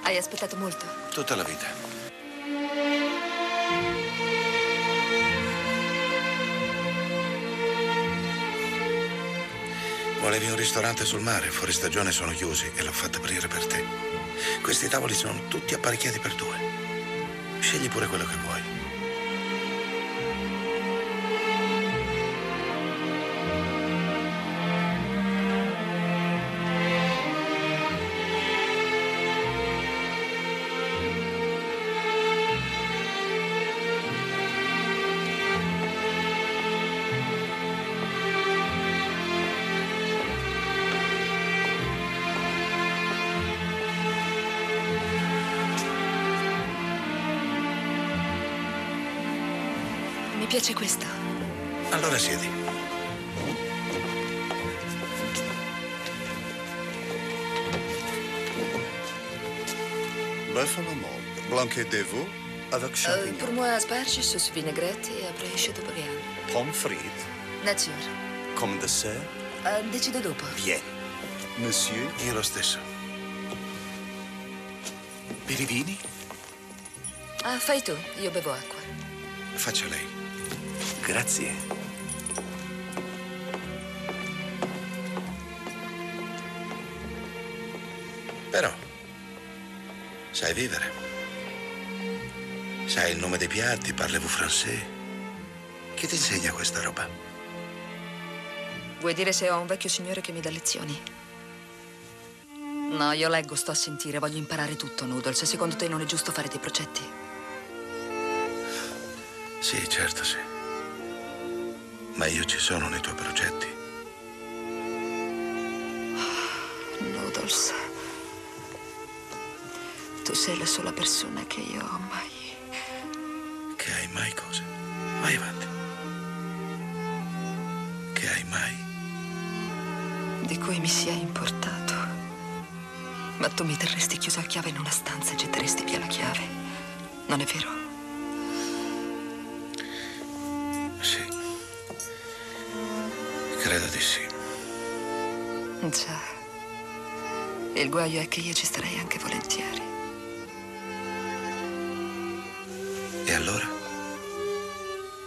Hai aspettato molto? Tutta la vita. Volevi un ristorante sul mare, fuori stagione sono chiusi e l'ho fatto aprire per te. Questi tavoli sono tutti apparecchiati per due. Scegli pure quello che vuoi. Piace questo. Allora siedi. La mode, blanquet de veau avec Euh, champignons, pour moi, asperges, sauce vinaigrette et après chateaubriand. pommes frites, Nature. comme dessert. Eh, decido dopo. Bien. Monsieur? Io lo stesso. Per i vini? Ah, fai tu, io bevo acqua. Faccia lei. Grazie. Però, sai vivere. Sai il nome dei piatti, parlez-vous français. Chi ti insegna questa roba? Vuoi dire se ho un vecchio signore che mi dà lezioni? No, io leggo, sto a sentire, voglio imparare tutto, Noodles. E secondo te non è giusto fare dei progetti? Sì, certo sì. Ma io ci sono nei tuoi progetti. Noodles. Tu sei la sola persona che io ho mai. Che hai mai cose? Vai avanti. Che hai mai? di cui mi sia importato. Ma tu mi terresti chiuso a chiave in una stanza e getteresti via la chiave. Non è vero? Già. Il guaio è che io ci starei anche volentieri. E allora?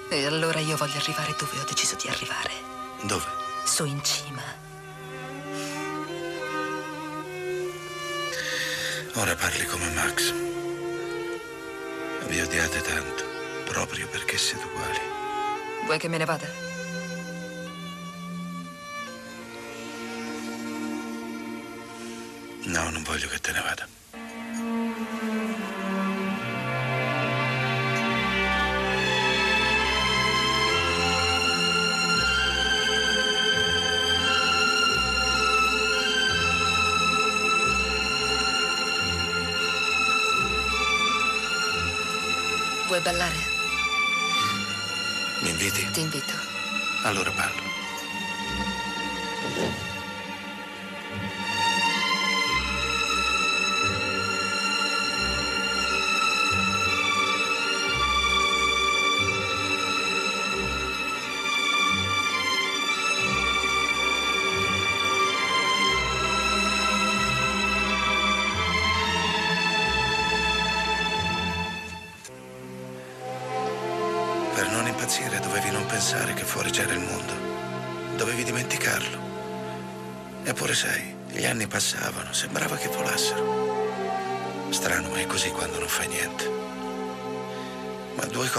E allora io voglio arrivare dove ho deciso di arrivare. Dove? Su in cima. Ora parli come Max. Vi odiate tanto, proprio perché siete uguali. Vuoi che me ne vada? Voglio che te ne vada. Vuoi ballare? Mi inviti? Ti invito. Allora ballo.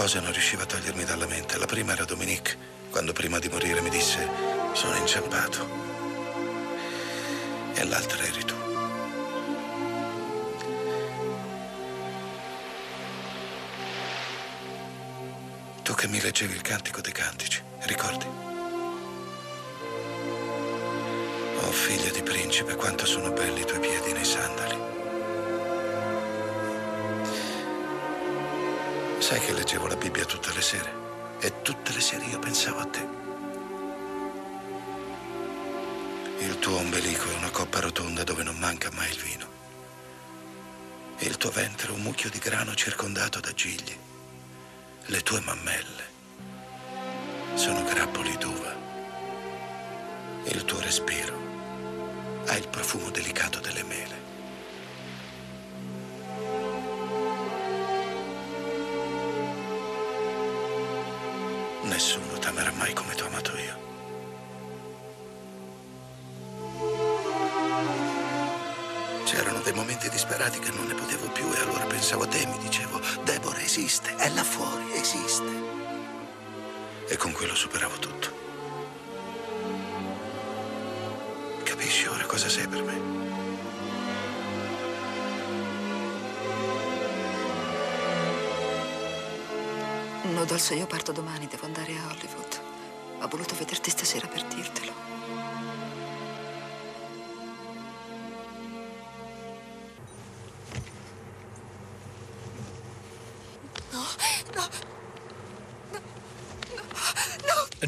Cose non riuscivo a togliermi dalla mente. La prima era Dominique, quando prima di morire mi disse sono inciampato. E l'altra eri tu. Tu che mi leggevi il cantico dei cantici, ricordi? Oh, figlia di principe, quanto sono belli i tuoi piedi nei sandali. Sai che leggevo la Bibbia tutte le sere e tutte le sere io pensavo a te. Il tuo ombelico è una coppa rotonda dove non manca mai il vino. E il tuo ventre è un mucchio di grano circondato da gigli. Le tue mammelle sono grappoli d'uva. Il tuo respiro ha il profumo delicato delle mele. Che non ne potevo più e allora pensavo a te e mi dicevo, Deborah esiste, è là fuori, esiste. E con quello superavo tutto. Capisci ora cosa sei per me? Noodles, io parto domani, devo andare a Hollywood. Ho voluto vederti stasera per dirtelo.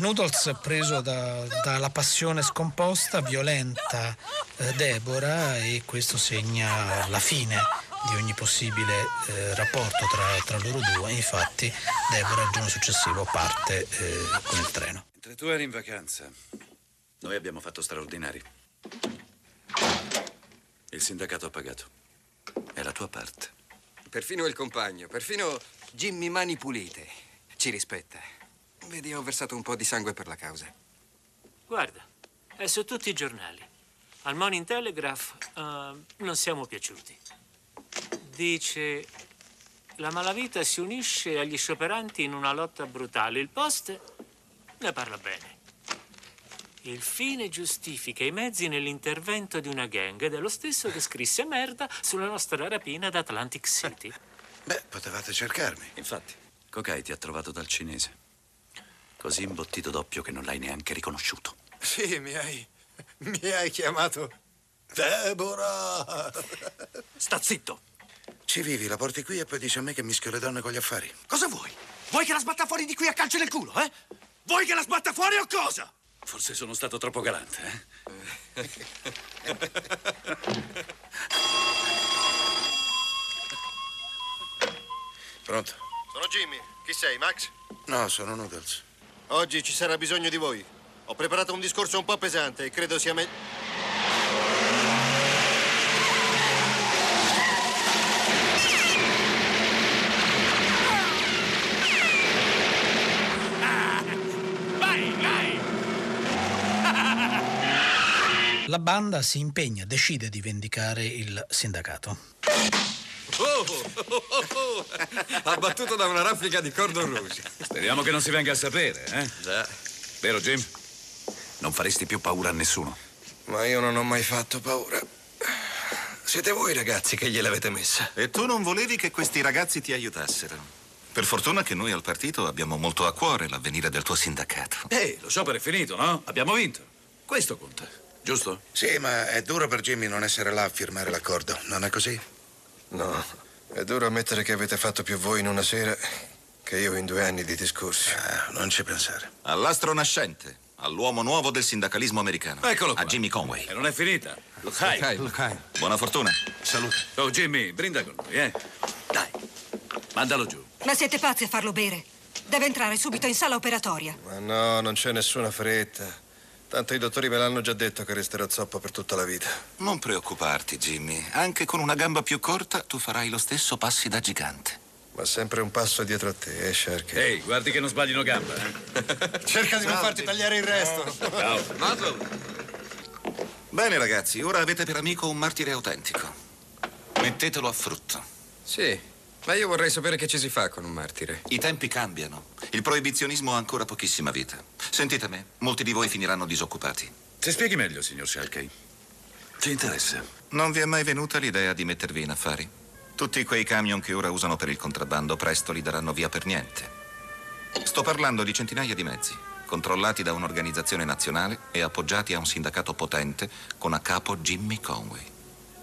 Noodles, preso da- dalla passione scomposta, violenta eh, Deborah e questo segna la fine di ogni possibile eh, rapporto tra, tra loro due. Infatti, Deborah il giorno successivo parte eh, con il treno. Mentre tu eri in vacanza, noi abbiamo fatto straordinari. Il sindacato ha pagato. È la tua parte. Perfino il compagno, perfino Jimmy Mani Pulite ci rispetta. Vedi, ho versato un po' di sangue per la causa. Guarda, è su tutti i giornali. Al Morning Telegraph eh, non siamo piaciuti. Dice la malavita si unisce agli scioperanti in una lotta brutale. Il Post ne parla bene. Il fine giustifica i mezzi nell'intervento di una gang ed è lo stesso che scrisse merda sulla nostra rapina ad Atlantic City. Beh, potevate cercarmi. Infatti, Cocai ti ha trovato dal cinese. Così imbottito doppio che non l'hai neanche riconosciuto. Sì, mi hai. mi hai chiamato. Deborah! Sta zitto! Ci vivi, la porti qui e poi dici a me che mischio le donne con gli affari. Cosa vuoi? Vuoi che la sbatta fuori di qui a calcio nel culo, eh? Vuoi che la sbatta fuori o cosa? Forse sono stato troppo galante, eh? Pronto? Sono Jimmy. Chi sei, Max? No, sono Noodles. Oggi ci sarà bisogno di voi. Ho preparato un discorso un po' pesante e credo sia meglio. La banda si impegna, decide di vendicare il sindacato. Oh, oh, oh, oh. Abbattuto da una raffica di cordon rouge. Speriamo che non si venga a sapere, eh? Già. Vero, Jim? Non faresti più paura a nessuno. Ma io non ho mai fatto paura. Siete voi ragazzi che gliel'avete messa. E tu non volevi che questi ragazzi ti aiutassero. Per fortuna che noi al partito abbiamo molto a cuore l'avvenire del tuo sindacato. Ehi, lo sciopero è finito, no? Abbiamo vinto. Questo conta, giusto? Sì, ma è duro per Jimmy non essere là a firmare l'accordo, non è così? No, è duro ammettere che avete fatto più voi in una sera che io in due anni di discorsi. Ah, non ci pensare. All'astro nascente, all'uomo nuovo del sindacalismo americano. Eccolo qua. A Jimmy Conway. E non è finita. Lo sai. Buona fortuna. Salute. Oh, Jimmy, brinda con noi, eh? Dai, mandalo giù. Ma siete pazzi a farlo bere? Deve entrare subito in sala operatoria. Ma no, non c'è nessuna fretta. Tanto i dottori me l'hanno già detto che resterò zoppo per tutta la vita. Non preoccuparti, Jimmy. Anche con una gamba più corta tu farai lo stesso passi da gigante. Ma sempre un passo dietro a te, eh, Sharky? Ehi, guardi che non sbaglino gamba, eh? Cerca di non farti tagliare il resto. Ciao. Bene, ragazzi, ora avete per amico un martire autentico. Mettetelo a frutto. Sì, ma io vorrei sapere che ci si fa con un martire. I tempi cambiano. Il proibizionismo ha ancora pochissima vita. Sentite me, molti di voi finiranno disoccupati. Si spieghi meglio, signor Shalkey. Ci interessa. Non vi è mai venuta l'idea di mettervi in affari? Tutti quei camion che ora usano per il contrabbando presto li daranno via per niente. Sto parlando di centinaia di mezzi, controllati da un'organizzazione nazionale e appoggiati a un sindacato potente con a capo Jimmy Conway.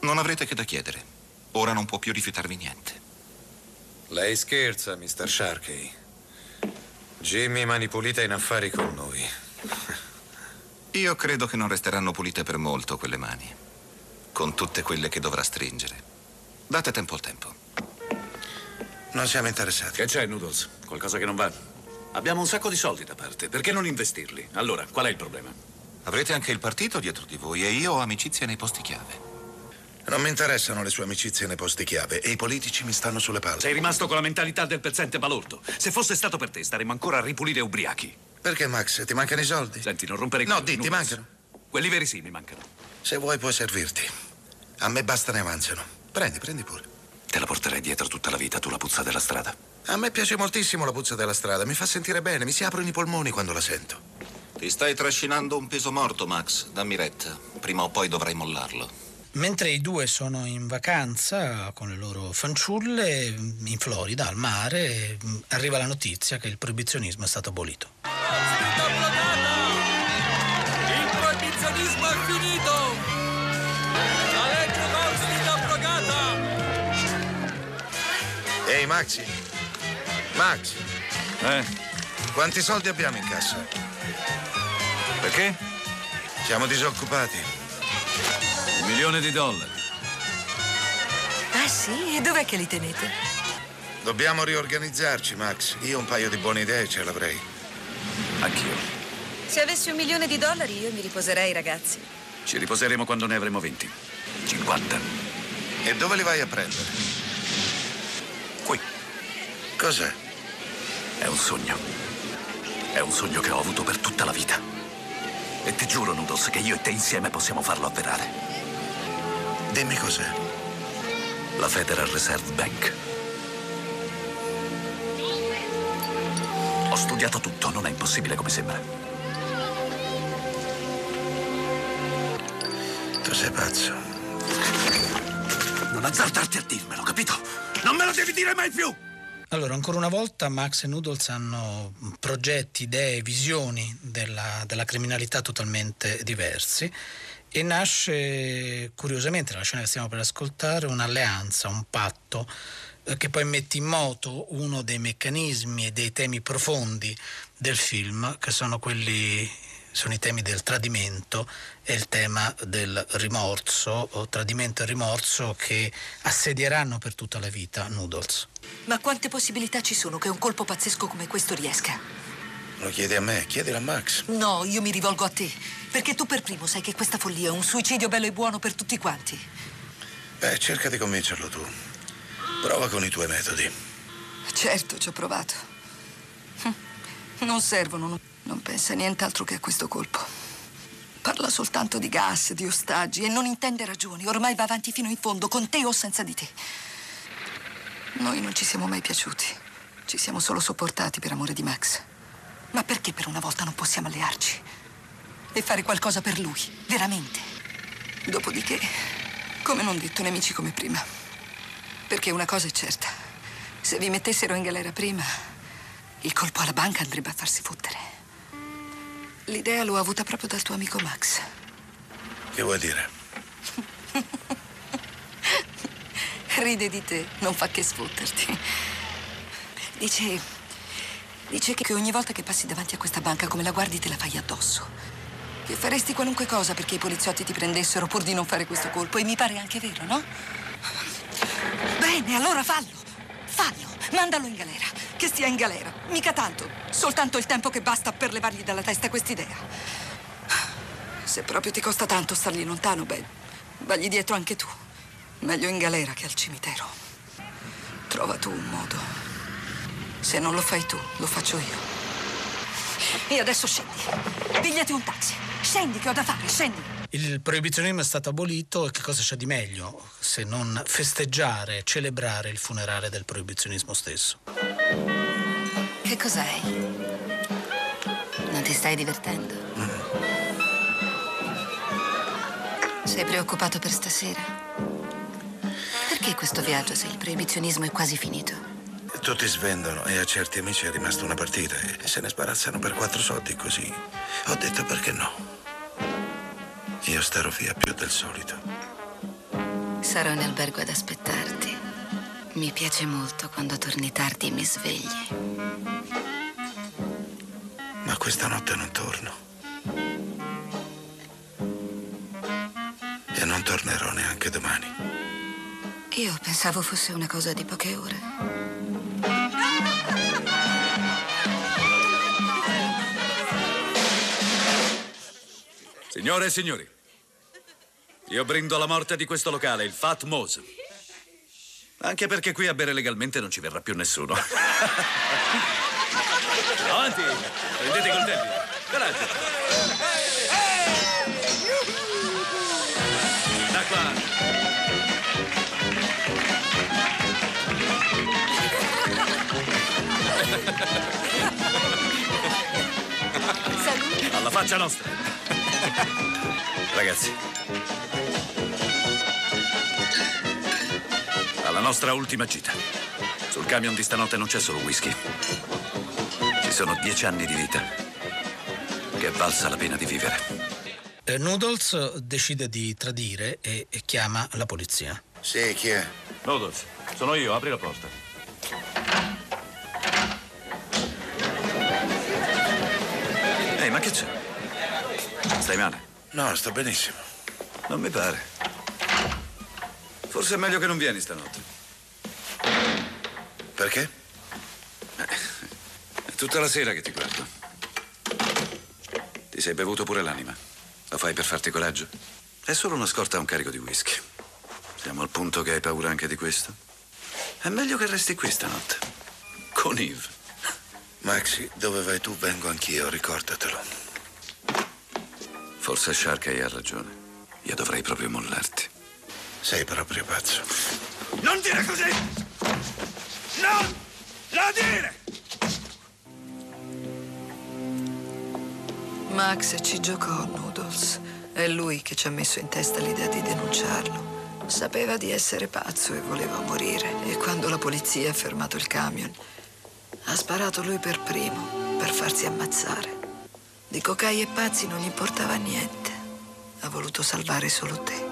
Non avrete che da chiedere. Ora non può più rifiutarvi niente. Lei scherza, Mr. Sharkey. Jimmy mani pulite in affari con noi. Io credo che non resteranno pulite per molto quelle mani, con tutte quelle che dovrà stringere. Date tempo al tempo. Non siamo interessati. Che c'è, Noodles? Qualcosa che non va? Abbiamo un sacco di soldi da parte. Perché non investirli? Allora, qual è il problema? Avrete anche il partito dietro di voi e io ho amicizie nei posti chiave. Non mi interessano le sue amicizie nei posti chiave e i politici mi stanno sulle palle. Sei rimasto con la mentalità del pezzente balordo. Se fosse stato per te, staremmo ancora a ripulire ubriachi. Perché, Max? Ti mancano i soldi? Senti, non rompere i No, di, ti mancano. Quelli veri sì, mi mancano. Se vuoi puoi servirti. A me basta ne avanzano. Prendi, prendi pure. Te la porterei dietro tutta la vita, tu la puzza della strada. A me piace moltissimo la puzza della strada, mi fa sentire bene, mi si aprono i polmoni quando la sento. Ti stai trascinando un peso morto, Max. Dammi retta. Prima o poi dovrai mollarlo. Mentre i due sono in vacanza con le loro fanciulle in Florida, al mare, arriva la notizia che il proibizionismo è stato abolito. Il proibizionismo è finito! La legge è abrogata! Ehi, Maxi. Max. Eh? Quanti soldi abbiamo in cassa? Perché? Siamo disoccupati. Un milione di dollari. Ah sì? E dov'è che li tenete? Dobbiamo riorganizzarci, Max. Io un paio di buone idee ce l'avrei. Anch'io. Se avessi un milione di dollari io mi riposerei, ragazzi. Ci riposeremo quando ne avremo 20. 50. E dove li vai a prendere? Qui. Cos'è? È un sogno. È un sogno che ho avuto per tutta la vita. E ti giuro, Noodles, che io e te insieme possiamo farlo avverare. Dimmi cos'è. La Federal Reserve Bank. Ho studiato tutto, non è impossibile come sembra. Tu sei pazzo. Non azzardarti a dirmelo, capito? Non me lo devi dire mai più! Allora, ancora una volta Max e Noodles hanno progetti, idee, visioni della, della criminalità totalmente diversi e nasce curiosamente, la scena che stiamo per ascoltare, un'alleanza, un patto eh, che poi mette in moto uno dei meccanismi e dei temi profondi del film, che sono quelli sono i temi del tradimento e il tema del rimorso, o tradimento e rimorso che assedieranno per tutta la vita Noodles. Ma quante possibilità ci sono che un colpo pazzesco come questo riesca? Lo chiedi a me, chiedilo a Max. No, io mi rivolgo a te. Perché tu per primo sai che questa follia è un suicidio bello e buono per tutti quanti. Beh, cerca di convincerlo tu. Prova con i tuoi metodi. Certo, ci ho provato. Hm. Non servono, non, non pensa nient'altro che a questo colpo. Parla soltanto di gas, di ostaggi e non intende ragioni. Ormai va avanti fino in fondo, con te o senza di te. Noi non ci siamo mai piaciuti. Ci siamo solo sopportati per amore di Max. Ma perché per una volta non possiamo allearci? E fare qualcosa per lui, veramente. Dopodiché, come non detto, nemici come prima. Perché una cosa è certa. Se vi mettessero in galera prima, il colpo alla banca andrebbe a farsi fottere. L'idea l'ho avuta proprio dal tuo amico Max. Che vuoi dire? Ride di te, non fa che sfotterti. Dice. Dice che ogni volta che passi davanti a questa banca, come la guardi, te la fai addosso. Che faresti qualunque cosa perché i poliziotti ti prendessero pur di non fare questo colpo. E mi pare anche vero, no? Bene, allora fallo. Fallo. Mandalo in galera. Che stia in galera. Mica tanto. Soltanto il tempo che basta per levargli dalla testa quest'idea. Se proprio ti costa tanto stargli lontano, beh, vagli dietro anche tu. Meglio in galera che al cimitero. Trova tu un modo. Se non lo fai tu, lo faccio io. E adesso scendi. Pigliati un taxi. Scendi che ho da fare, scendi. Il proibizionismo è stato abolito e che cosa c'è di meglio se non festeggiare, celebrare il funerale del proibizionismo stesso? Che cos'hai? Non ti stai divertendo? Sei preoccupato per stasera? Perché questo viaggio se il proibizionismo è quasi finito? Tutti svendono e a certi amici è rimasta una partita e se ne sbarazzano per quattro soldi così. Ho detto perché no. Io starò via più del solito. Sarò in albergo ad aspettarti. Mi piace molto quando torni tardi e mi svegli. Ma questa notte non torno. E non tornerò neanche domani. Io pensavo fosse una cosa di poche ore. Signore e signori, io brindo alla morte di questo locale, il Fat Mose. Anche perché qui a bere legalmente non ci verrà più nessuno. Avanti, prendete i coltelli. Coraggio. Da qua. Alla faccia nostra. Ragazzi. Alla nostra ultima gita. Sul camion di stanotte non c'è solo whisky. Ci sono dieci anni di vita che è valsa la pena di vivere. Eh, Noodles decide di tradire e, e chiama la polizia. Sì, chi è? Noodles, sono io, apri la porta. Ehi, ma che c'è? Stai male? No, sto benissimo. Non mi pare. Forse è meglio che non vieni stanotte. Perché? È tutta la sera che ti guardo. Ti sei bevuto pure l'anima. Lo fai per farti coraggio? È solo una scorta a un carico di whisky. Siamo al punto che hai paura anche di questo? È meglio che resti qui stanotte. Con Eve. Maxi, dove vai tu vengo anch'io, ricordatelo. Forse Sharkey ha ragione. Io dovrei proprio mollarti. Sei proprio pazzo. Non dire così! Non la dire! Max ci giocò, Noodles. È lui che ci ha messo in testa l'idea di denunciarlo. Sapeva di essere pazzo e voleva morire. E quando la polizia ha fermato il camion, ha sparato lui per primo, per farsi ammazzare. Di cocai e pazzi non gli importava niente. Ha voluto salvare solo te.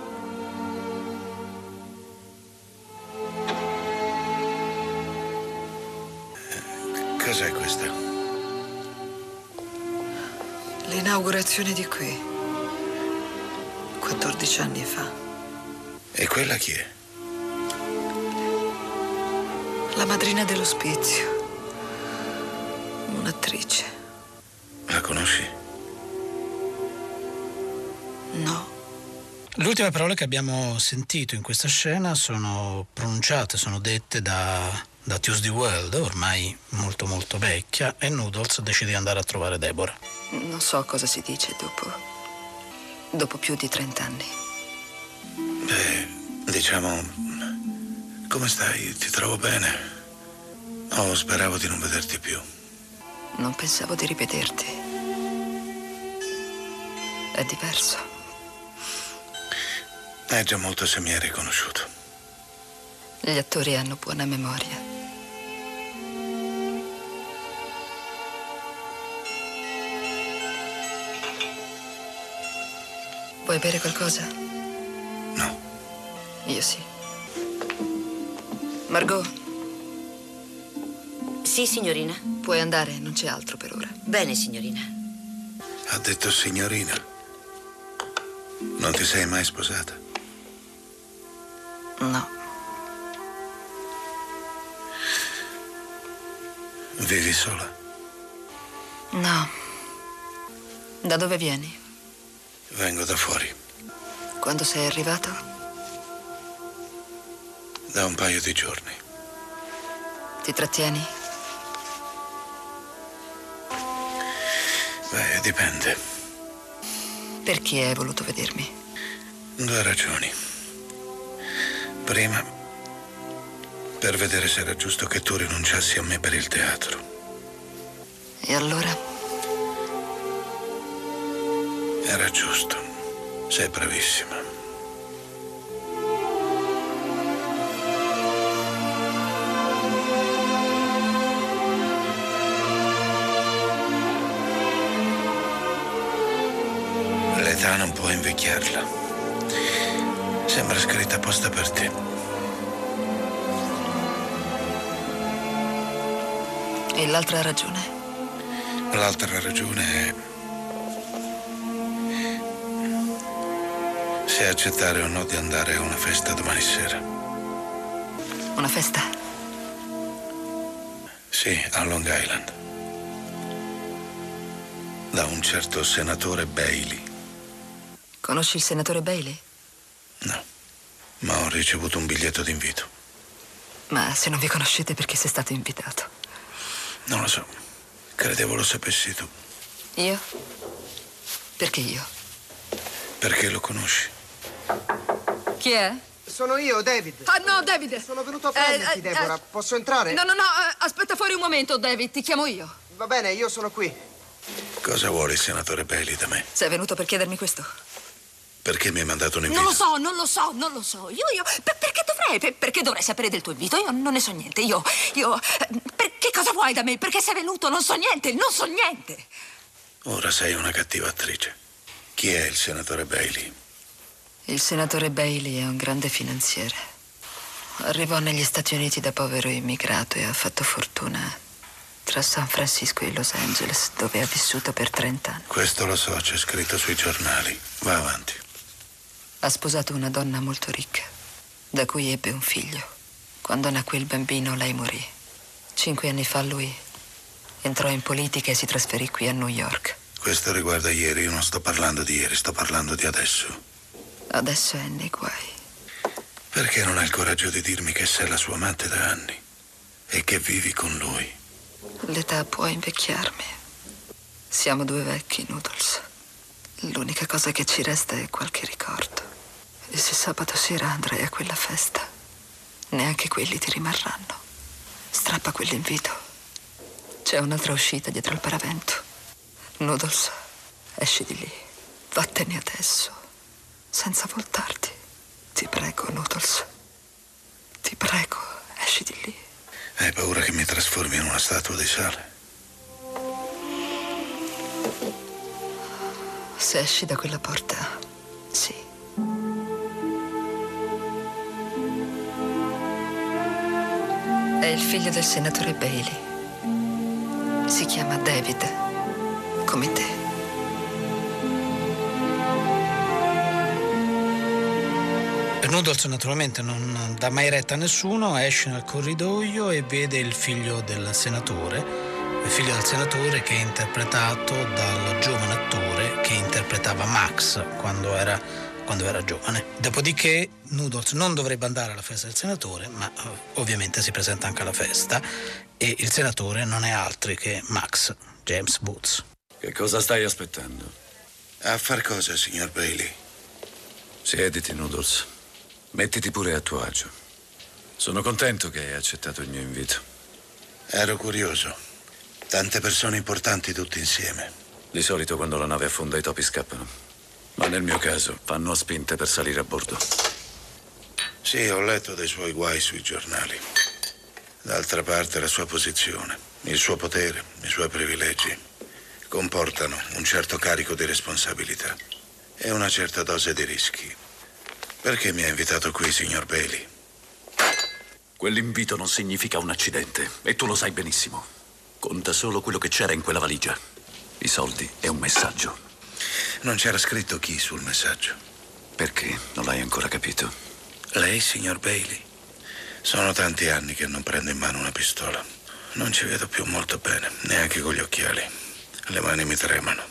Cos'è questa? L'inaugurazione di qui, 14 anni fa. E quella chi è? La madrina dell'ospizio. Un'attrice. La conosci? No. Le ultime parole che abbiamo sentito in questa scena sono pronunciate, sono dette da, da Tuesday World, ormai molto molto vecchia, e Noodles decide di andare a trovare Deborah. Non so cosa si dice dopo. dopo più di 30 anni. Beh, diciamo... Come stai? Ti trovo bene? Oh, speravo di non vederti più. Non pensavo di rivederti. È diverso. È già molto se mi hai riconosciuto. Gli attori hanno buona memoria. Vuoi bere qualcosa? No. Io sì. Margot, Sì, signorina. puoi andare, non c'è altro per ora. Bene, signorina. Ha detto signorina. Non ti sei mai sposata? No. Vivi sola? No. Da dove vieni? Vengo da fuori. Quando sei arrivato? Da un paio di giorni. Ti trattieni? Beh, dipende. Perché hai voluto vedermi? Due ragioni. Prima, per vedere se era giusto che tu rinunciassi a me per il teatro. E allora? Era giusto. Sei bravissima. Invecchiarla. Sembra scritta apposta per te. E l'altra ragione? L'altra ragione è se accettare o no di andare a una festa domani sera. Una festa? Sì, a Long Island. Da un certo senatore Bailey. Conosci il senatore Bailey? Ma ho ricevuto un biglietto d'invito. Ma se non vi conoscete perché sei stato invitato? Non lo so. Credevo lo sapessi tu. Io? Perché io? Perché lo conosci? Chi è? Sono io, David. Ah, no, David. Sono venuto a prenderti, Eh, eh, Deborah. eh. Posso entrare? No, no, no, eh, aspetta fuori un momento, David, ti chiamo io. Va bene, io sono qui. Cosa vuole il senatore Bailey da me? Sei venuto per chiedermi questo? Perché mi ha mandato un invito? Non lo so, non lo so, non lo so. Io, io. per- perché dovrei? per- perché dovrei sapere del tuo invito? Io non ne so niente. Io. Io. per- che cosa vuoi da me? Perché sei venuto? Non so niente, non so niente. Ora sei una cattiva attrice. Chi è il senatore Bailey? Il senatore Bailey è un grande finanziere. Arrivò negli Stati Uniti da povero immigrato e ha fatto fortuna tra San Francisco e Los Angeles, dove ha vissuto per 30 anni. Questo lo so, c'è scritto sui giornali. Va avanti. Ha sposato una donna molto ricca, da cui ebbe un figlio. Quando nacque il bambino, lei morì. Cinque anni fa lui entrò in politica e si trasferì qui a New York. Questo riguarda ieri, io non sto parlando di ieri, sto parlando di adesso. Adesso è nei guai. Perché non hai il coraggio di dirmi che sei la sua amante da anni e che vivi con lui? L'età può invecchiarmi. Siamo due vecchi, Noodles. L'unica cosa che ci resta è qualche ricordo. E se sabato sera andrai a quella festa, neanche quelli ti rimarranno. Strappa quell'invito. C'è un'altra uscita dietro il paravento. Noodles, esci di lì. Vattene adesso, senza voltarti. Ti prego, Noodles. Ti prego, esci di lì. Hai paura che mi trasformi in una statua di sale? Se esci da quella porta, sì. È il figlio del senatore Bailey. Si chiama David, come te. Noodles naturalmente non dà mai retta a nessuno, esce nel corridoio e vede il figlio del senatore, il figlio del senatore che è interpretato dal giovane attore che interpretava Max quando era, quando era giovane. Dopodiché Noodles non dovrebbe andare alla festa del senatore, ma eh, ovviamente si presenta anche alla festa e il senatore non è altro che Max, James Boots. Che cosa stai aspettando? A far cosa, signor Bailey? Siediti, Noodles. Mettiti pure a tuo agio. Sono contento che hai accettato il mio invito. Ero curioso. Tante persone importanti tutte insieme. Di solito quando la nave affonda i topi scappano. Ma nel mio caso fanno a spinte per salire a bordo. Sì, ho letto dei suoi guai sui giornali. D'altra parte la sua posizione, il suo potere, i suoi privilegi comportano un certo carico di responsabilità e una certa dose di rischi. Perché mi ha invitato qui, signor Bailey? Quell'invito non significa un accidente e tu lo sai benissimo. Conta solo quello che c'era in quella valigia. I soldi e un messaggio. Non c'era scritto chi sul messaggio. Perché? Non l'hai ancora capito? Lei, signor Bailey? Sono tanti anni che non prendo in mano una pistola. Non ci vedo più molto bene, neanche con gli occhiali. Le mani mi tremano.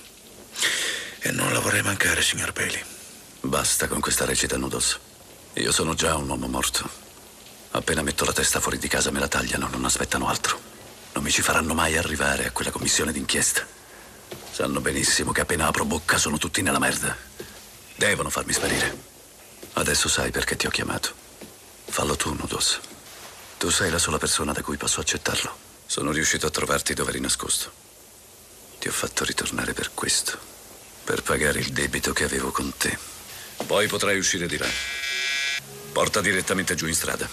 E non la vorrei mancare, signor Bailey. Basta con questa recita, Noodles. Io sono già un uomo morto. Appena metto la testa fuori di casa me la tagliano, non aspettano altro. Non mi ci faranno mai arrivare a quella commissione d'inchiesta. Sanno benissimo che appena apro bocca sono tutti nella merda. Devono farmi sparire. Adesso sai perché ti ho chiamato. Fallo tu, Noodles. Tu sei la sola persona da cui posso accettarlo. Sono riuscito a trovarti dove eri nascosto. Ti ho fatto ritornare per questo. Per pagare il debito che avevo con te. Poi potrai uscire di là. Porta direttamente giù in strada.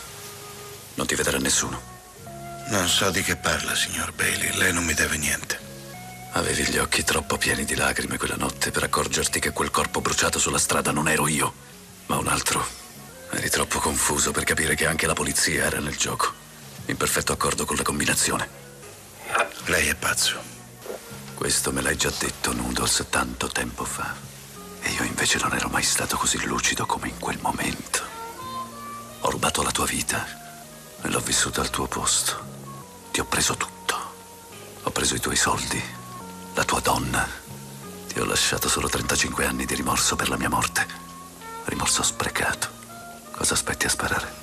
Non ti vedrà nessuno. Non so di che parla, signor Bailey. Lei non mi deve niente. Avevi gli occhi troppo pieni di lacrime quella notte per accorgerti che quel corpo bruciato sulla strada non ero io, ma un altro. Eri troppo confuso per capire che anche la polizia era nel gioco. In perfetto accordo con la combinazione. Lei è pazzo. Questo me l'hai già detto, Noodles, tanto tempo fa. E io invece non ero mai stato così lucido come in quel momento. Ho rubato la tua vita e l'ho vissuta al tuo posto. Ti ho preso tutto. Ho preso i tuoi soldi, la tua donna. Ti ho lasciato solo 35 anni di rimorso per la mia morte. Rimorso sprecato. Cosa aspetti a sparare?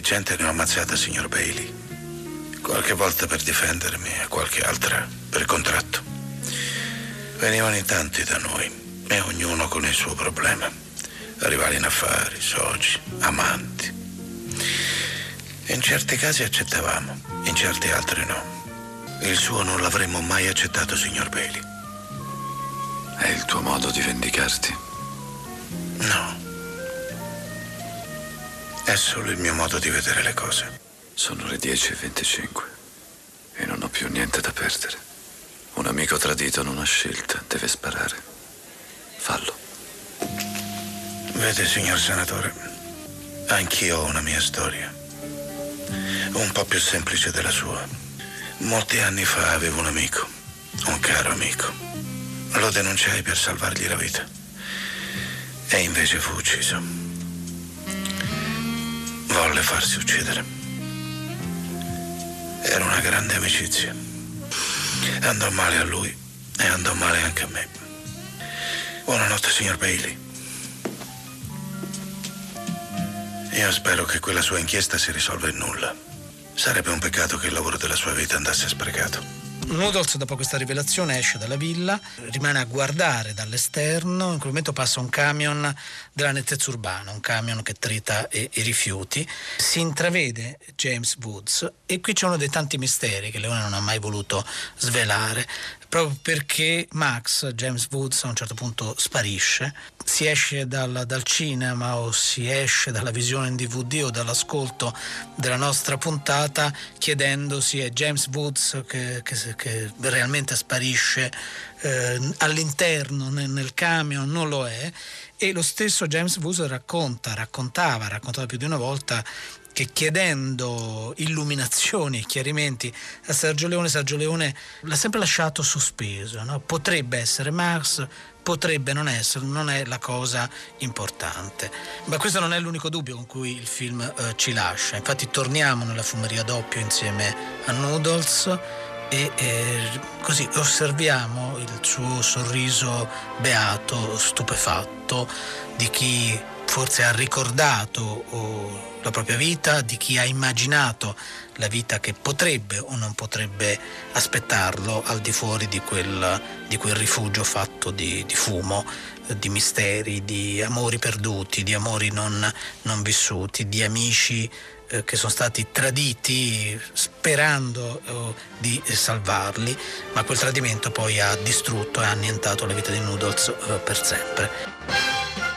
Di gente ne ho ammazzata, signor Bailey. Qualche volta per difendermi e qualche altra per contratto. Venivano in tanti da noi e ognuno con il suo problema. Rivali in affari, soci, amanti. In certi casi accettavamo, in certi altri no. Il suo non l'avremmo mai accettato, signor Bailey. È il tuo modo di vendicarti? No. È solo il mio modo di vedere le cose. Sono le 10.25 e non ho più niente da perdere. Un amico tradito non ha scelta, deve sparare. Fallo. Vede, signor senatore, anch'io ho una mia storia. Un po' più semplice della sua. Molti anni fa avevo un amico, un caro amico. Lo denunciai per salvargli la vita. E invece fu ucciso. Volle farsi uccidere. Era una grande amicizia. Andò male a lui e andò male anche a me. Buonanotte, signor Bailey. Io spero che quella sua inchiesta si risolva in nulla. Sarebbe un peccato che il lavoro della sua vita andasse sprecato. Noodles dopo questa rivelazione esce dalla villa, rimane a guardare dall'esterno, in quel momento passa un camion della nettezza urbana, un camion che trita i, i rifiuti, si intravede James Woods e qui c'è uno dei tanti misteri che Leone non ha mai voluto svelare, proprio perché Max, James Woods, a un certo punto sparisce, si esce dal, dal cinema o si esce dalla visione in DVD o dall'ascolto della nostra puntata chiedendosi è James Woods che, che, che realmente sparisce eh, all'interno nel, nel camion, non lo è. E lo stesso James Woods racconta, raccontava, raccontava più di una volta che chiedendo illuminazioni e chiarimenti a Sergio Leone, Sergio Leone l'ha sempre lasciato sospeso. No? Potrebbe essere Mars, potrebbe non essere, non è la cosa importante. Ma questo non è l'unico dubbio con cui il film eh, ci lascia. Infatti torniamo nella fumeria doppio insieme a Noodles e eh, così osserviamo il suo sorriso beato, stupefatto di chi forse ha ricordato oh, la propria vita, di chi ha immaginato la vita che potrebbe o non potrebbe aspettarlo al di fuori di quel, di quel rifugio fatto di, di fumo, di misteri, di amori perduti, di amori non, non vissuti, di amici eh, che sono stati traditi sperando eh, di salvarli, ma quel tradimento poi ha distrutto e annientato la vita di Noodles eh, per sempre.